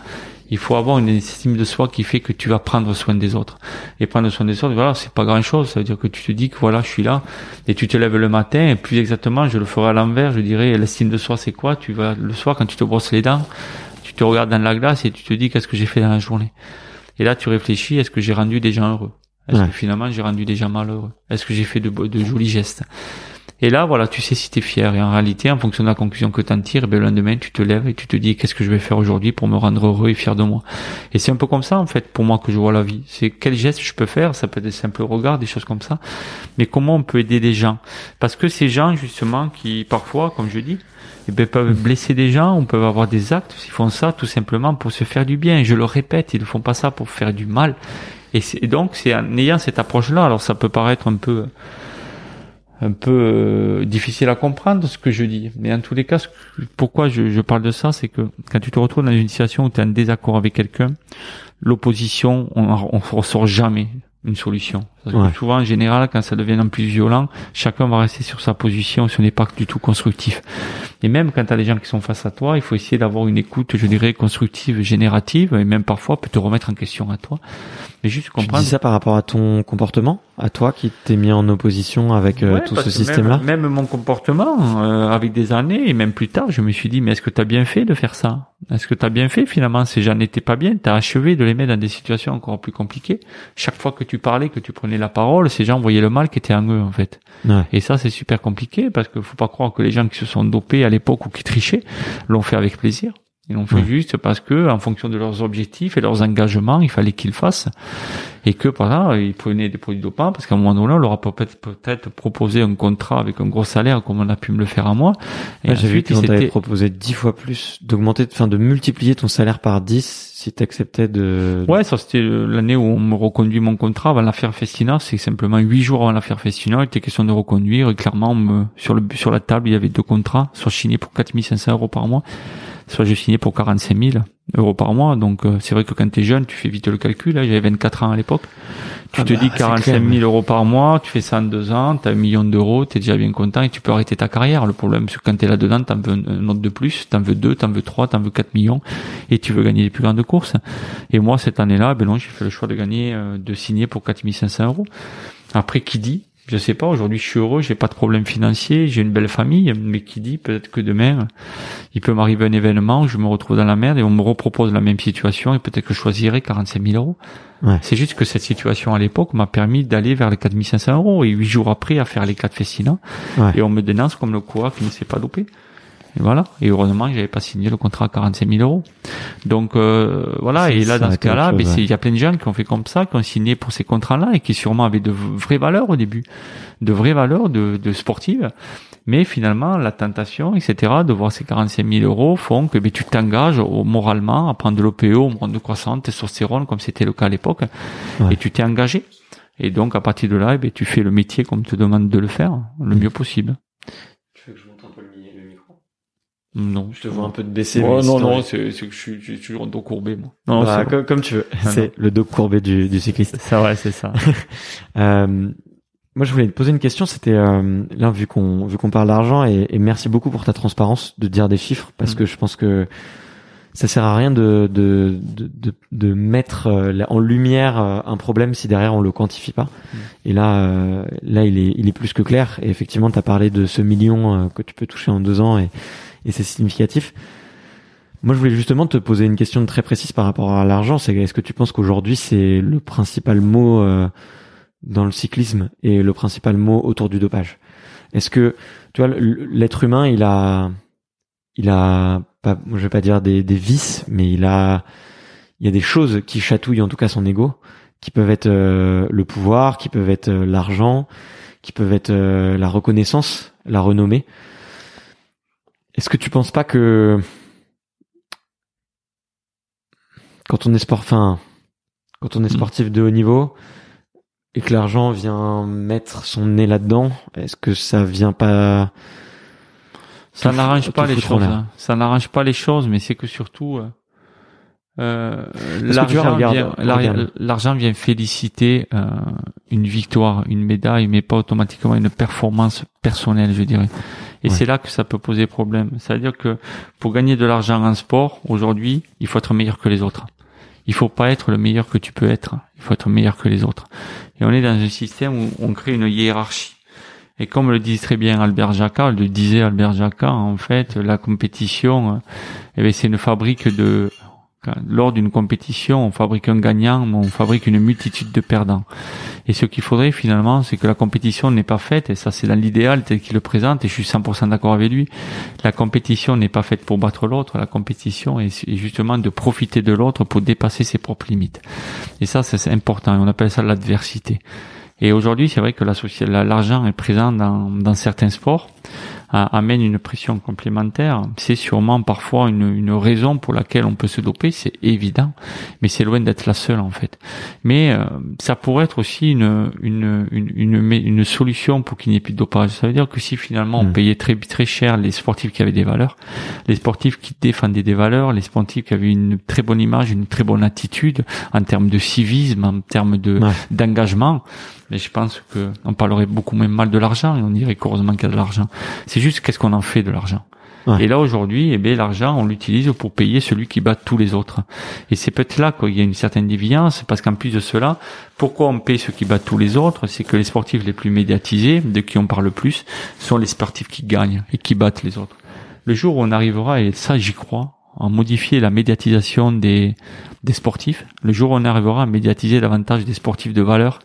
Il faut avoir une estime de soi qui fait que tu vas prendre soin des autres. Et prendre soin des autres, voilà, c'est pas grand chose. Ça veut dire que tu te dis que voilà, je suis là, et tu te lèves le matin, et plus exactement, je le ferai à l'envers, je dirais, l'estime de soi, c'est quoi? Tu vas, le soir, quand tu te brosses les dents, tu te regardes dans la glace et tu te dis qu'est-ce que j'ai fait dans la journée? Et là, tu réfléchis, est-ce que j'ai rendu des gens heureux? Est-ce que finalement j'ai rendu des gens malheureux? Est-ce que j'ai fait de, de, jolis gestes? Et là, voilà, tu sais si tu es fier. Et en réalité, en fonction de la conclusion que tu en tires, ben, le lendemain, tu te lèves et tu te dis qu'est-ce que je vais faire aujourd'hui pour me rendre heureux et fier de moi? Et c'est un peu comme ça, en fait, pour moi que je vois la vie. C'est quel geste je peux faire? Ça peut être des simples regards, des choses comme ça. Mais comment on peut aider des gens? Parce que ces gens, justement, qui parfois, comme je dis, eh ben, peuvent blesser des gens, on peut avoir des actes, ils font ça tout simplement pour se faire du bien. Je le répète, ils ne font pas ça pour faire du mal. Et, donc, c'est en ayant cette approche-là, alors ça peut paraître un peu un peu euh, difficile à comprendre ce que je dis, mais en tous les cas, pourquoi je, je parle de ça, c'est que quand tu te retrouves dans une situation où tu es en désaccord avec quelqu'un, l'opposition, on ne ressort jamais une solution. Souvent, en général, quand ça devient un plus violent, chacun va rester sur sa position, ce n'est pas du tout constructif. Et même quand tu as les gens qui sont face à toi, il faut essayer d'avoir une écoute, je dirais, constructive, générative, et même parfois peut te remettre en question à toi. Mais juste comprendre. Tu dis ça par rapport à ton comportement à toi qui t'es mis en opposition avec euh, tout ce système-là? même, mon comportement, euh, avec des années et même plus tard, je me suis dit mais est-ce que tu as bien fait de faire ça? Est-ce que tu as bien fait finalement Ces gens n'étaient pas bien, tu as achevé de les mettre dans des situations encore plus compliquées. Chaque fois que tu parlais, que tu prenais la parole, ces gens voyaient le mal qui était en eux en fait. Et ça c'est super compliqué parce qu'il faut pas croire que les gens qui se sont dopés à l'époque ou qui trichaient l'ont fait avec plaisir. Ils l'ont fait juste parce que, en fonction de leurs objectifs et leurs engagements, il fallait qu'ils fassent. Et que, par là, ils prenaient des produits dopants parce qu'à un moment donné, on leur a peut-être, peut-être proposé un contrat avec un gros salaire comme on a pu me le faire à moi. Et j'ai vu qu'ils t'avaient proposé dix fois plus, d'augmenter, enfin, de multiplier ton salaire par 10 si t'acceptais de... Ouais, ça c'était l'année où on me reconduit mon contrat avant l'affaire Festina. C'est simplement huit jours avant l'affaire Festina. Il était question de reconduire. Et clairement, me, sur le, sur la table, il y avait deux contrats, soit signés pour 4500 euros par mois soit j'ai signé pour 45 000 euros par mois. Donc euh, c'est vrai que quand tu es jeune, tu fais vite le calcul. Là, j'avais 24 ans à l'époque. Tu ah te bah, dis 45 000 euros par mois, tu fais ça en deux ans, tu as un million d'euros, tu es déjà bien content et tu peux arrêter ta carrière. Le problème, c'est que quand tu es là-dedans, tu en veux un autre de plus, tu en veux deux, tu en veux trois, tu en veux 4 millions et tu veux gagner les plus grandes courses. Et moi, cette année-là, ben non, j'ai fait le choix de gagner, euh, de signer pour 4500 euros. Après, qui dit je sais pas, aujourd'hui je suis heureux, j'ai pas de problème financier, j'ai une belle famille, mais qui dit peut-être que demain il peut m'arriver un événement, je me retrouve dans la merde et on me repropose la même situation et peut-être que je choisirai 45 000 euros. C'est juste que cette situation à l'époque m'a permis d'aller vers les 4500 euros et huit jours après à faire les quatre Festina et on me dénonce comme le quoi qui ne s'est pas dopé. Et voilà. Et heureusement, j'avais pas signé le contrat à 45 000 euros. Donc euh, voilà. Et là, dans ce cas-là, ben, il y a plein de gens qui ont fait comme ça, qui ont signé pour ces contrats-là et qui sûrement avaient de vraies valeurs au début, de vraies valeurs de, de sportives. Mais finalement, la tentation, etc., de voir ces 45 000 euros font que ben, tu t'engages moralement à prendre de l'OPO, hormone de croissance, testostérone, comme c'était le cas à l'époque, et tu t'es engagé. Et donc, à partir de là, ben, tu fais le métier comme te demande de le faire, le mieux possible. Non. Je te vois un peu de baisser. non, non, c'est que je suis, je suis toujours dos courbé, moi. Non, bah, comme, tu veux. C'est [laughs] le dos courbé du, du cycliste. Ça, ouais, c'est ça. [laughs] euh, moi, je voulais te poser une question. C'était euh, là, vu qu'on vu qu'on parle d'argent, et, et, merci beaucoup pour ta transparence de dire des chiffres, parce mm. que je pense que ça sert à rien de de de, de, mettre euh, en lumière euh, un problème si derrière on le quantifie pas. Mm. Et là, euh, là, il est il est plus que clair. Et effectivement, tu as parlé de ce million que tu peux toucher en deux ans et et c'est significatif. Moi, je voulais justement te poser une question très précise par rapport à l'argent. C'est est-ce que tu penses qu'aujourd'hui c'est le principal mot euh, dans le cyclisme et le principal mot autour du dopage? Est-ce que tu vois l'être humain, il a, il a pas, je vais pas dire des, des vices, mais il a, il y a des choses qui chatouillent en tout cas son ego, qui peuvent être euh, le pouvoir, qui peuvent être euh, l'argent, qui peuvent être la reconnaissance, la renommée. Est-ce que tu penses pas que quand on est sport, enfin, quand on est hmm. sportif de haut niveau et que l'argent vient mettre son nez là-dedans, est-ce que ça vient pas Ça n'arrange pas les choses. Hein. Ça n'arrange pas les choses, mais c'est que surtout euh, euh l'argent vient, l'argent vient féliciter euh, une victoire, une médaille, mais pas automatiquement une performance personnelle, je dirais. Et c'est là que ça peut poser problème. C'est-à-dire que pour gagner de l'argent en sport, aujourd'hui, il faut être meilleur que les autres. Il faut pas être le meilleur que tu peux être. Il faut être meilleur que les autres. Et on est dans un système où on crée une hiérarchie. Et comme le dit très bien Albert Jacquard, le disait Albert Jacquard, en fait, la compétition, eh ben, c'est une fabrique de lors d'une compétition, on fabrique un gagnant, mais on fabrique une multitude de perdants. Et ce qu'il faudrait finalement, c'est que la compétition n'est pas faite, et ça c'est dans l'idéal tel qu'il le présente, et je suis 100% d'accord avec lui, la compétition n'est pas faite pour battre l'autre, la compétition est justement de profiter de l'autre pour dépasser ses propres limites. Et ça c'est important, et on appelle ça l'adversité. Et aujourd'hui, c'est vrai que l'argent est présent dans, dans certains sports amène une pression complémentaire, c'est sûrement parfois une, une, raison pour laquelle on peut se doper, c'est évident, mais c'est loin d'être la seule en fait. Mais euh, ça pourrait être aussi une, une, une, une, solution pour qu'il n'y ait plus de dopage. Ça veut dire que si finalement on hmm. payait très, très cher les sportifs qui avaient des valeurs, les sportifs qui défendaient des valeurs, les sportifs qui avaient une très bonne image, une très bonne attitude en termes de civisme, en termes de d'engagement, mais je pense que on parlerait beaucoup moins mal de l'argent et on dirait qu'heureusement qu'il y a de l'argent. C'est juste qu'est-ce qu'on en fait de l'argent. Et là aujourd'hui, eh bien l'argent, on l'utilise pour payer celui qui bat tous les autres. Et c'est peut-être là qu'il y a une certaine déviance, parce qu'en plus de cela, pourquoi on paye ceux qui battent tous les autres? C'est que les sportifs les plus médiatisés, de qui on parle le plus, sont les sportifs qui gagnent et qui battent les autres. Le jour où on arrivera, et ça j'y crois, à modifier la médiatisation des, des sportifs, le jour où on arrivera à médiatiser davantage des sportifs de valeur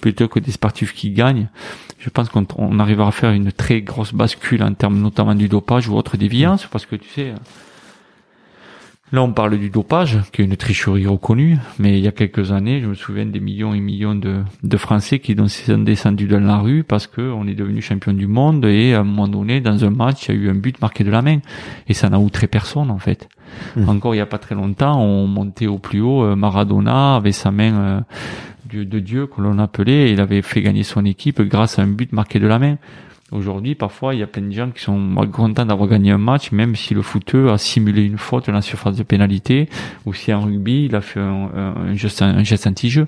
plutôt que des sportifs qui gagnent, je pense qu'on arrivera à faire une très grosse bascule en termes notamment du dopage ou autre déviance, parce que tu sais, Là, on parle du dopage, qui est une tricherie reconnue, mais il y a quelques années, je me souviens des millions et millions de, de Français qui sont descendus dans la rue parce qu'on est devenu champion du monde et à un moment donné, dans un match, il y a eu un but marqué de la main. Et ça n'a outré personne, en fait. Mmh. Encore il n'y a pas très longtemps, on montait au plus haut, euh, Maradona avait sa main euh, de Dieu que l'on appelait, il avait fait gagner son équipe grâce à un but marqué de la main. Aujourd'hui, parfois, il y a plein de gens qui sont contents d'avoir gagné un match, même si le footeur a simulé une faute dans la surface de pénalité, ou si en rugby, il a fait un, un, geste, un geste anti-jeu.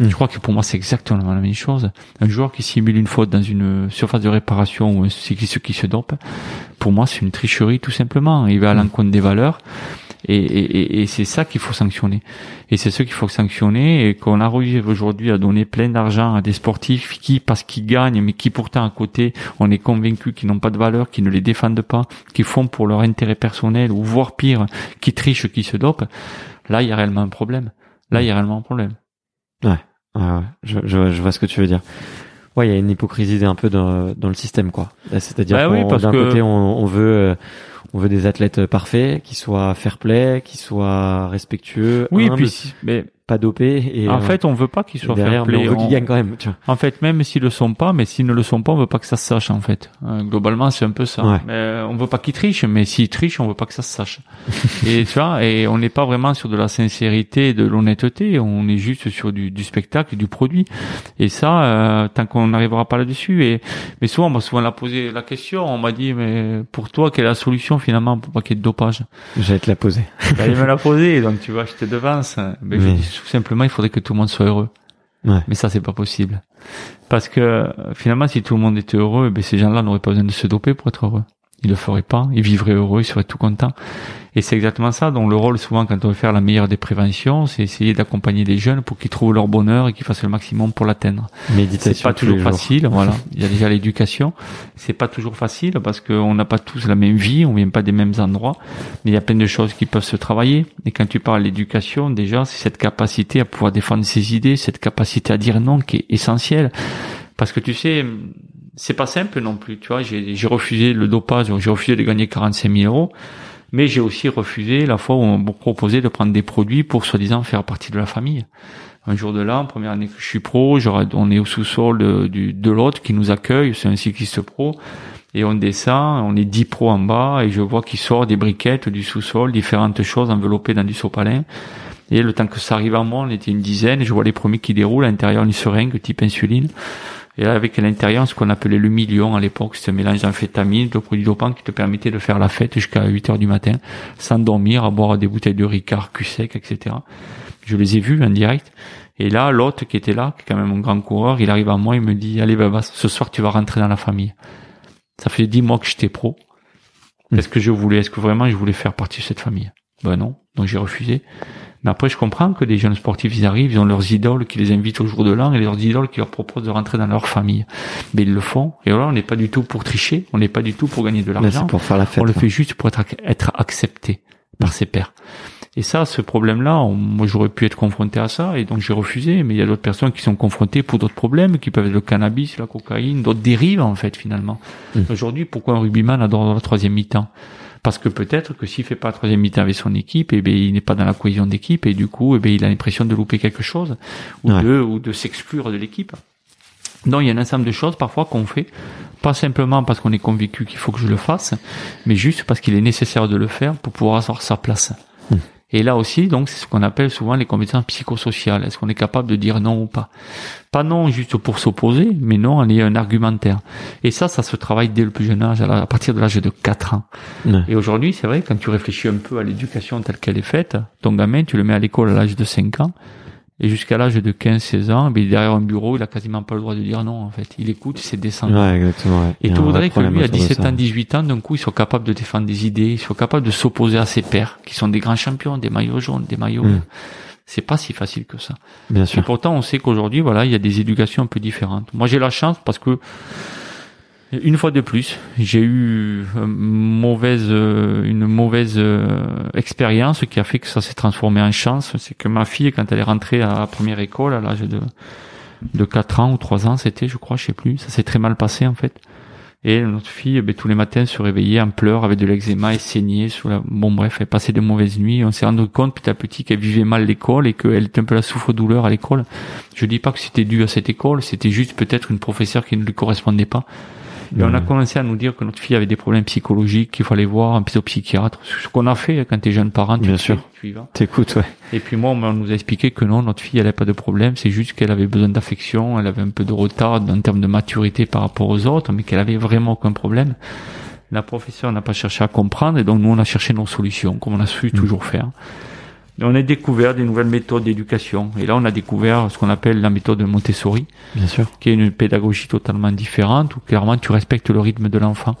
Hmm. Je crois que pour moi, c'est exactement la même chose. Un joueur qui simule une faute dans une surface de réparation ou un cycliste qui se dope, pour moi, c'est une tricherie tout simplement. Il va à hmm. l'encontre des valeurs. Et, et, et c'est ça qu'il faut sanctionner. Et c'est ce qu'il faut sanctionner. Et qu'on arrive aujourd'hui à donner plein d'argent à des sportifs qui, parce qu'ils gagnent, mais qui pourtant à côté, on est convaincu qu'ils n'ont pas de valeur, qu'ils ne les défendent pas, qu'ils font pour leur intérêt personnel, ou voire pire, qui trichent, qui se dopent. Là, il y a réellement un problème. Là, il y a réellement un problème. Ouais, ouais, Je, je, je vois ce que tu veux dire. Ouais, il y a une hypocrisie un peu dans, dans le système, quoi. C'est-à-dire bah oui, d'un côté, on, on veut euh, on veut des athlètes parfaits, qui soient fair play, qui soient respectueux. Oui, puis mais pas dopé. Et, en euh, fait, on veut pas qu'ils soient fair play. on veut qu'ils gagnent quand même. Tu vois. En fait, même s'ils le sont pas, mais s'ils ne le sont pas, on veut pas que ça se sache. En fait, euh, globalement, c'est un peu ça. Mais euh, on veut pas qu'ils trichent, mais s'ils trichent, on veut pas que ça se sache. [laughs] et tu vois, et on n'est pas vraiment sur de la sincérité, de l'honnêteté. On est juste sur du, du spectacle, du produit. Et ça, euh, tant qu'on n'arrivera pas là-dessus. Et mais souvent, on m'a souvent la posé la question. On m'a dit, mais pour toi, quelle est la solution finalement pour pas qu'il y ait de dopage? J'allais te la poser. J'allais me la [laughs] poser. Donc tu vois, je te devance. Mais, mais... je dis tout simplement, il faudrait que tout le monde soit heureux. Ouais. Mais ça, c'est pas possible. Parce que finalement, si tout le monde était heureux, ben, ces gens-là n'auraient pas besoin de se doper pour être heureux ils le feraient pas, ils vivraient heureux, ils seraient tout contents. Et c'est exactement ça. Donc le rôle souvent quand on veut faire la meilleure des préventions, c'est essayer d'accompagner les jeunes pour qu'ils trouvent leur bonheur et qu'ils fassent le maximum pour l'atteindre. Méditation. C'est pas toujours facile, voilà. [laughs] Il y a déjà l'éducation. C'est pas toujours facile parce qu'on n'a pas tous la même vie, on vient pas des mêmes endroits, mais il y a plein de choses qui peuvent se travailler. Et quand tu parles d'éducation, déjà, c'est cette capacité à pouvoir défendre ses idées, cette capacité à dire non qui est essentielle. Parce que tu sais, c'est pas simple non plus. Tu vois, j'ai refusé le dopage, j'ai refusé de gagner 45 000 euros, mais j'ai aussi refusé la fois où on m'a proposé de prendre des produits pour soi-disant faire partie de la famille. Un jour de là, en première année que je suis pro, on est au sous-sol de, de l'autre qui nous accueille, c'est un cycliste pro, et on descend, on est 10 pros en bas, et je vois qu'il sort des briquettes du sous-sol, différentes choses enveloppées dans du sopalin. Et le temps que ça arrive à moi, on était une dizaine, je vois les premiers qui déroulent, à l'intérieur une seringue type insuline. Et avec l'intérieur ce qu'on appelait le million à l'époque, un mélange d'amphétamine, de produits dopants qui te permettait de faire la fête jusqu'à 8 heures du matin, sans dormir, à boire des bouteilles de Ricard, cul sec, etc. Je les ai vus en direct. Et là, l'autre qui était là, qui est quand même un grand coureur, il arrive à moi, il me dit, allez, bah, ce soir, tu vas rentrer dans la famille. Ça fait dix mois que j'étais pro. Est-ce que je voulais, est-ce que vraiment je voulais faire partie de cette famille? Ben non. Donc j'ai refusé. Mais après, je comprends que des jeunes sportifs, ils arrivent, ils ont leurs idoles qui les invitent au jour de l'an et leurs idoles qui leur proposent de rentrer dans leur famille. Mais ils le font. Et là, on n'est pas du tout pour tricher, on n'est pas du tout pour gagner de l'argent. pour faire la fête. On le fait juste pour être, être accepté par ses pairs. Et ça, ce problème-là, moi j'aurais pu être confronté à ça et donc j'ai refusé. Mais il y a d'autres personnes qui sont confrontées pour d'autres problèmes, qui peuvent être le cannabis, la cocaïne, d'autres dérives en fait finalement. Mmh. Aujourd'hui, pourquoi un rugbyman adore la troisième mi-temps? Parce que peut-être que s'il fait pas la troisième mi-temps avec son équipe, eh bien, il n'est pas dans la cohésion d'équipe et du coup, eh bien, il a l'impression de louper quelque chose ou de, ou de s'exclure de l'équipe. Donc il y a un ensemble de choses parfois qu'on fait, pas simplement parce qu'on est convaincu qu'il faut que je le fasse, mais juste parce qu'il est nécessaire de le faire pour pouvoir avoir sa place. Et là aussi, donc, c'est ce qu'on appelle souvent les compétences psychosociales. Est-ce qu'on est capable de dire non ou pas? Pas non juste pour s'opposer, mais non en ayant un argumentaire. Et ça, ça se travaille dès le plus jeune âge, à partir de l'âge de 4 ans. Et aujourd'hui, c'est vrai, quand tu réfléchis un peu à l'éducation telle qu'elle est faite, ton gamin, tu le mets à l'école à l'âge de 5 ans, Et jusqu'à l'âge de 15-16 ans, ben, derrière un bureau, il a quasiment pas le droit de dire non, en fait. Il écoute, c'est descendu. Ouais, exactement. Ouais. Et tu voudrais que lui, à 17 ans, 18 ans, d'un coup, il soit capable de défendre des idées, il soit capable de s'opposer à ses pairs, qui sont des grands champions, des maillots jaunes, des maillots. Mm. C'est pas si facile que ça. Bien sûr. Et pourtant, on sait qu'aujourd'hui, voilà, il y a des éducations un peu différentes. Moi, j'ai la chance parce que une fois de plus, j'ai eu une mauvaise, euh, une mauvaise euh, expérience qui a fait que ça s'est transformé en chance. C'est que ma fille, quand elle est rentrée à la première école, à l'âge de, de 4 ans ou 3 ans, c'était, je crois, je sais plus, ça s'est très mal passé en fait. Et notre fille, ben, tous les matins, se réveillait en pleurs avec de l'eczéma et saignait sous la... Bon bref, elle passait de mauvaises nuits. On s'est rendu compte petit à petit qu'elle vivait mal l'école et qu'elle était un peu la souffre-douleur à l'école. Je dis pas que c'était dû à cette école, c'était juste peut-être une professeure qui ne lui correspondait pas. Et on a commencé à nous dire que notre fille avait des problèmes psychologiques, qu'il fallait voir un psychiatre. Ce qu'on a fait quand t'es jeune parent, tu Bien sûr. tu y vas. T'écoutes, ouais. Et puis moi, on nous a expliqué que non, notre fille, elle avait pas de problème. C'est juste qu'elle avait besoin d'affection, elle avait un peu de retard en termes de maturité par rapport aux autres, mais qu'elle avait vraiment aucun problème. La professeure n'a pas cherché à comprendre et donc nous, on a cherché nos solutions, comme on a su mm. toujours faire on a découvert des nouvelles méthodes d'éducation. Et là, on a découvert ce qu'on appelle la méthode de Montessori, Bien sûr. qui est une pédagogie totalement différente, où clairement tu respectes le rythme de l'enfant.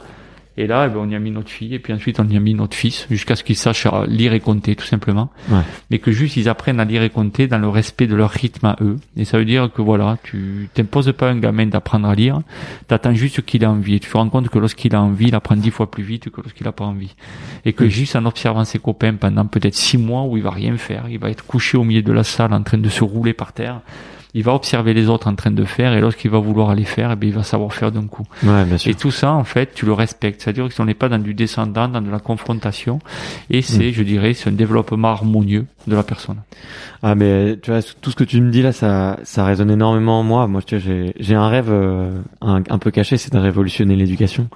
Et là, eh ben, on y a mis notre fille, et puis ensuite on y a mis notre fils, jusqu'à ce qu'ils sachent lire et compter, tout simplement. Ouais. Mais que juste ils apprennent à lire et compter dans le respect de leur rythme à eux. Et ça veut dire que voilà, tu t'imposes pas un gamin d'apprendre à lire, t'attends juste qu'il a envie. Et tu te rends compte que lorsqu'il a envie, il apprend dix fois plus vite que lorsqu'il a pas envie. Et que juste en observant ses copains pendant peut-être six mois où il va rien faire, il va être couché au milieu de la salle en train de se rouler par terre, il va observer les autres en train de faire et lorsqu'il va vouloir aller faire, eh bien, il va savoir faire d'un coup. Ouais, bien sûr. Et tout ça, en fait, tu le respectes. C'est-à-dire qu'on n'est pas dans du descendant, dans de la confrontation. Et c'est, mm. je dirais, c'est un développement harmonieux de la personne. Ah, mais tu vois, tout ce que tu me dis là, ça, ça résonne énormément en moi. Moi, tu vois, j'ai, j'ai un rêve euh, un, un, peu caché, c'est de révolutionner l'éducation.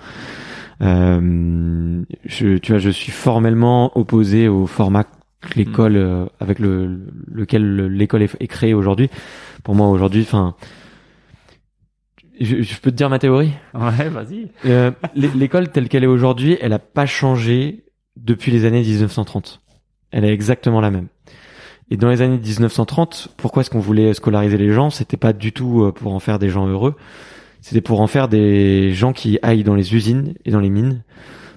Euh, je, tu vois, je suis formellement opposé au format l'école euh, avec le, lequel l'école est, créée aujourd'hui. Pour moi aujourd'hui, enfin, je, je, peux te dire ma théorie? Ouais, vas-y. Euh, l'école telle qu'elle est aujourd'hui, elle a pas changé depuis les années 1930. Elle est exactement la même. Et dans les années 1930, pourquoi est-ce qu'on voulait scolariser les gens? C'était pas du tout euh, pour en faire des gens heureux. C'était pour en faire des gens qui aillent dans les usines et dans les mines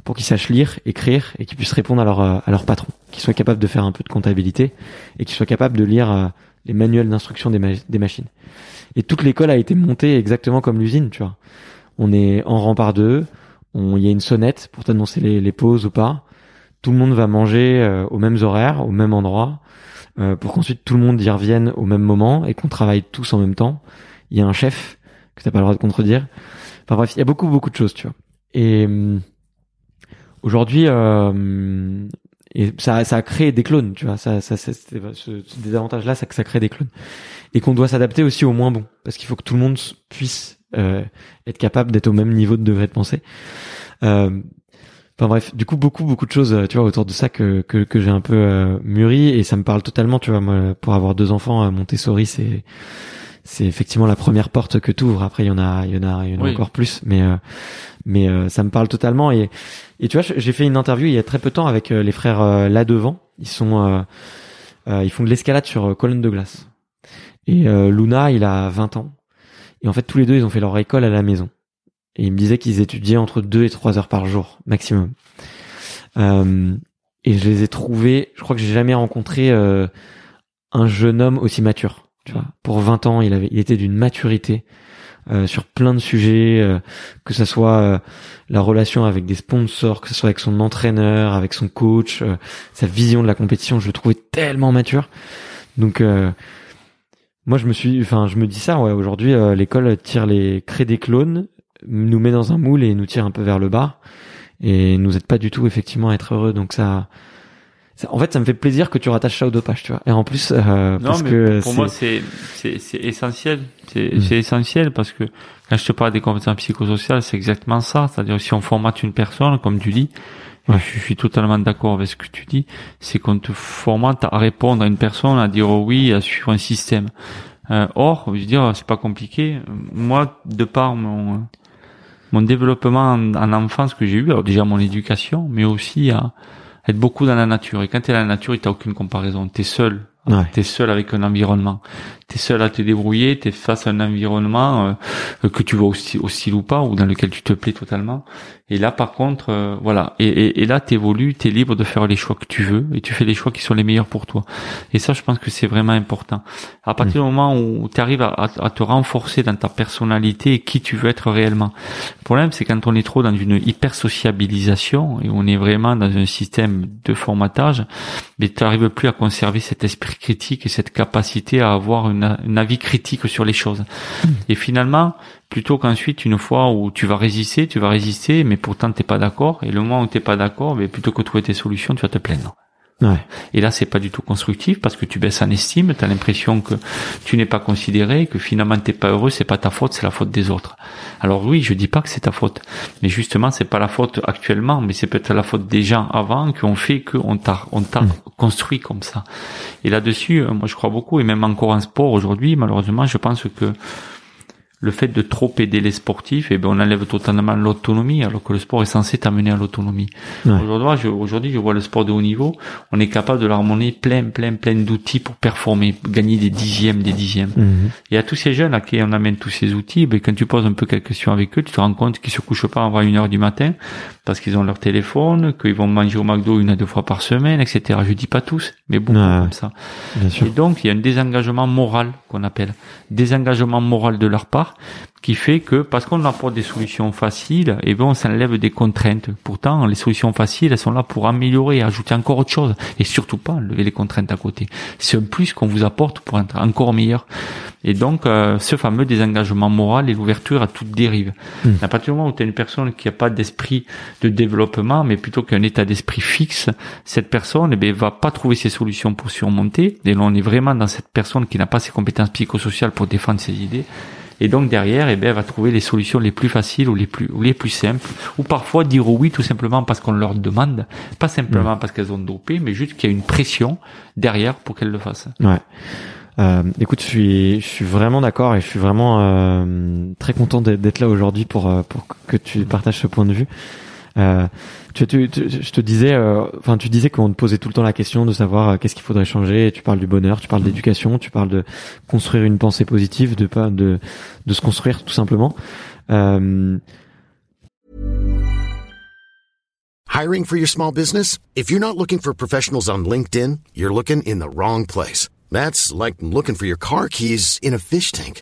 pour qu'ils sachent lire, écrire et qu'ils puissent répondre à leur, euh, à patron, qu'ils soient capables de faire un peu de comptabilité et qu'ils soient capables de lire euh, les manuels d'instruction des, des machines. Et toute l'école a été montée exactement comme l'usine, tu vois. On est en rang par deux, il y a une sonnette pour t'annoncer les, pauses ou pas. Tout le monde va manger euh, aux mêmes horaires, au même endroit, pour qu'ensuite tout le monde y revienne au même moment et qu'on travaille tous en même temps. Il y a un chef que t'as pas le droit de contredire. Enfin bref, il y a beaucoup beaucoup de choses, tu vois. Hum, Aujourd'hui, euh, ça, ça a créé des clones, tu vois. Ça, ça, ce, ce désavantage-là, ça, ça crée des clones, et qu'on doit s'adapter aussi au moins bon, parce qu'il faut que tout le monde puisse euh, être capable d'être au même niveau de degré de pensée. Euh, Enfin bref, du coup beaucoup beaucoup de choses, tu vois, autour de ça que que, que j'ai un peu euh, mûri et ça me parle totalement, tu vois. Moi, pour avoir deux enfants, euh, Montessori, c'est c'est effectivement la première porte que tu ouvres. Après, il y en a il y en a, il y en a encore plus, mais euh, mais euh, ça me parle totalement. Et et tu vois j'ai fait une interview il y a très peu de temps avec euh, les frères euh, là devant ils sont ils font de l'escalade sur colonne de glace. Et Luna il a 20 ans. Et en fait tous les deux ils ont fait leur école à la maison. Et ils me disaient qu'ils étudiaient entre 2 et 3 heures par jour maximum. Et je les ai trouvés je crois que j'ai jamais rencontré un jeune homme aussi mature tu vois pour 20 ans il avait il était d'une maturité euh, sur plein de sujets, euh, que ce soit euh, la relation avec des sponsors, que ce soit avec son entraîneur, avec son coach, sa vision de la compétition, je le trouvais tellement mature. Donc moi je me suis, enfin je me dis ça, ouais, aujourd'hui l'école tire les crée des clones, nous met dans un moule et nous tire un peu vers le bas et nous aide pas du tout effectivement à être heureux. Donc ça en fait, ça me fait plaisir que tu rattaches ça au dopage, tu vois. Et en plus, euh, parce que pour moi, c'est c'est essentiel. C'est mm. c'est essentiel parce que quand je te parle des compétences psychosociales, c'est exactement ça. C'est-à-dire si on formate une personne, comme tu dis, je suis totalement d'accord avec ce que tu dis, c'est qu'on te formate à répondre à une personne, à dire oui, à suivre un système. Euh, or, je veux dire, c'est pas compliqué. Moi, de par mon mon développement en, en enfance que j'ai eu, alors déjà mon éducation, mais aussi à être beaucoup dans la nature. Et quand tu es dans la nature, tu n'as aucune comparaison. Tu es seul Ouais. T'es seul avec un environnement. T'es seul à te débrouiller. T'es face à un environnement euh, que tu vois aussi hostile ou pas, ou dans lequel tu te plais totalement. Et là, par contre, euh, voilà. Et, et, et là, t'évolues, t'es libre de faire les choix que tu veux, et tu fais les choix qui sont les meilleurs pour toi. Et ça, je pense que c'est vraiment important. À partir du moment où tu arrives à, à, te renforcer dans ta personnalité et qui tu veux être réellement. Le problème, c'est quand on est trop dans une hyper sociabilisation et on est vraiment dans un système de formatage, mais tu n'arrives plus à conserver cet esprit critique et cette capacité à avoir une, un avis critique sur les choses. Hmm. Et finalement, plutôt qu'ensuite une fois où tu vas résister, tu vas résister, mais pourtant t'es pas d'accord, et le moment où t'es pas d'accord, mais plutôt que de trouver tes solutions, tu vas te plaindre. Ouais. Et là, c'est pas du tout constructif parce que tu baisses en estime, tu as l'impression que tu n'es pas considéré, que finalement t'es pas heureux, c'est pas ta faute, c'est la faute des autres. Alors oui, je dis pas que c'est ta faute, mais justement, c'est pas la faute actuellement, mais c'est peut-être la faute des gens avant qui ont fait qu'on t'a on t'a hmm. construit comme ça. Et là-dessus, euh, moi je crois beaucoup, et même encore en sport aujourd'hui, malheureusement, je pense que le fait de trop aider les sportifs, et eh ben on enlève totalement l'autonomie, alors que le sport est censé t'amener à l'autonomie. Aujourd'hui, je, aujourd'hui, je vois le sport de haut niveau, on est capable de leur plein, plein, plein d'outils pour performer, gagner des dixièmes, des dixièmes. Mhm. Et à tous ces jeunes à qui on amène tous ces outils, ben, quand tu poses un peu quelques questions avec eux, tu te rends compte qu'ils se couchent pas avant une heure du matin parce qu'ils ont leur téléphone, qu'ils vont manger au McDo une à deux fois par semaine, etc. Je dis pas tous, mais beaucoup comme ça. Et donc, il y a un désengagement moral qu'on appelle désengagement moral de leur part qui fait que parce qu'on apporte des solutions faciles, et eh ben on s'enlève des contraintes. Pourtant, les solutions faciles, elles sont là pour améliorer, ajouter encore autre chose, et surtout pas enlever les contraintes à côté. C'est un plus qu'on vous apporte pour être encore meilleur. Et donc, euh, ce fameux désengagement moral et l'ouverture à toute dérive. Mmh. À partir du moment où tu as une personne qui n'a pas d'esprit de développement, mais plutôt qu'un état d'esprit fixe, cette personne, eh ben, va pas trouver ses solutions pour surmonter. Et là, on est vraiment dans cette personne qui n'a pas ses compétences psychosociales pour défendre ses idées. Et donc derrière, eh bien, elle va trouver les solutions les plus faciles ou les plus ou les plus simples, ou parfois dire oui tout simplement parce qu'on leur demande, pas simplement parce qu'elles ont dopé, mais juste qu'il y a une pression derrière pour qu'elles le fassent. Ouais. Euh, écoute, je suis, je suis vraiment d'accord et je suis vraiment euh, très content d'être là aujourd'hui pour, euh, pour que tu partages ce point de vue. Euh, tu, tu, je te disais, euh, enfin, tu disais qu'on te posait tout le temps la question de savoir euh, qu'est-ce qu'il faudrait changer. Tu parles du bonheur, tu parles d'éducation, tu parles de construire une pensée positive, de pas de de se construire tout simplement. Euh... Hiring for your small business? If you're not looking for professionals on LinkedIn, you're looking in the wrong place. That's like looking for your car keys in a fish tank.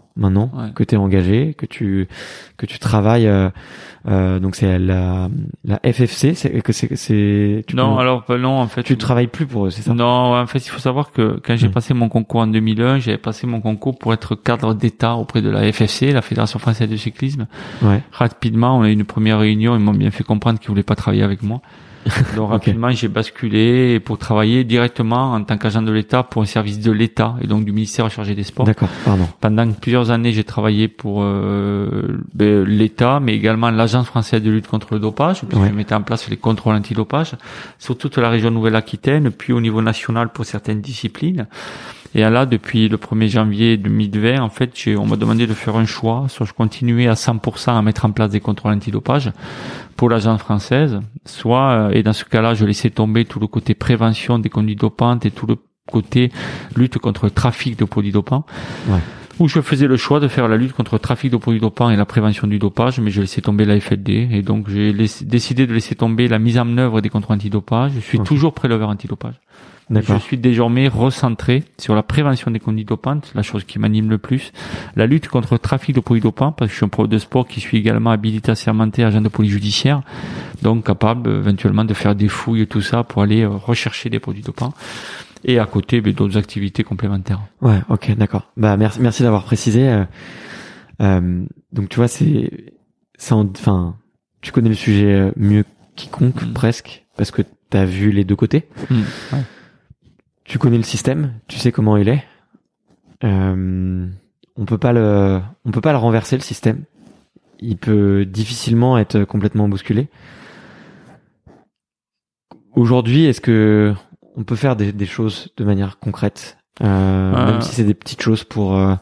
maintenant que tu es engagé, que tu que tu travailles euh, euh, donc c'est la la FFC, c'est que c'est c'est Non, alors bah, non en fait. Tu travailles plus pour eux, c'est ça? Non, en fait, il faut savoir que quand j'ai passé mon concours en 2001, j'avais passé mon concours pour être cadre d'État auprès de la FFC, la Fédération française de cyclisme. Ouais. Rapidement, on a eu une première réunion, ils m'ont bien fait comprendre qu'ils voulaient pas travailler avec moi. [laughs] Donc rapidement, j'ai basculé pour travailler directement en tant qu'agent de l'État pour un service de l'État et donc du ministère chargé des sports. D'accord, pardon. Pendant plusieurs années, j'ai travaillé pour euh, ben, l'État, mais également l'Agence française de lutte contre le dopage, puisque je mettais en place les contrôles antidopage sur toute la région Nouvelle-Aquitaine, puis au niveau national pour certaines disciplines. Et là, depuis le 1er janvier 2020, en fait, on m'a demandé de faire un choix. Soit je continuais à 100% à mettre en place des contrôles antidopage pour l'agence française, soit, euh, et dans ce cas-là, je laissais tomber tout le côté prévention des conduites dopantes et tout le côté lutte contre le trafic de produits dopants. Ouais. Où je faisais le choix de faire la lutte contre le trafic de produits dopants et la prévention du dopage, mais je laissais tomber la FLD. Et donc, j'ai décidé de laisser tomber la mise en œuvre des contrôles antidopage. Je suis toujours préleveur antidopage. Je suis désormais recentré sur la prévention des conduites dopantes, la chose qui m'anime le plus, la lutte contre le trafic de produits dopants, parce que je suis un pro de sport qui suis également habilité assermenté agent de police judiciaire, donc capable éventuellement de faire des fouilles et tout ça pour aller euh, rechercher des produits dopants. Et à côté, ben, d'autres activités complémentaires. Ouais, ok, d'accord. Bah merci, merci d'avoir précisé. Euh, euh, donc tu vois, c'est, enfin, tu connais le sujet mieux quiconque mm. presque, parce que tu as vu les deux côtés. Mm, ouais. Tu connais le système, tu sais comment il est. Euh, on peut pas le, on peut pas le renverser le système. Il peut difficilement être complètement bousculé. Aujourd'hui, est-ce que on peut faire des, des choses de manière concrète, euh, Euh. même si c'est des petites choses pour euh,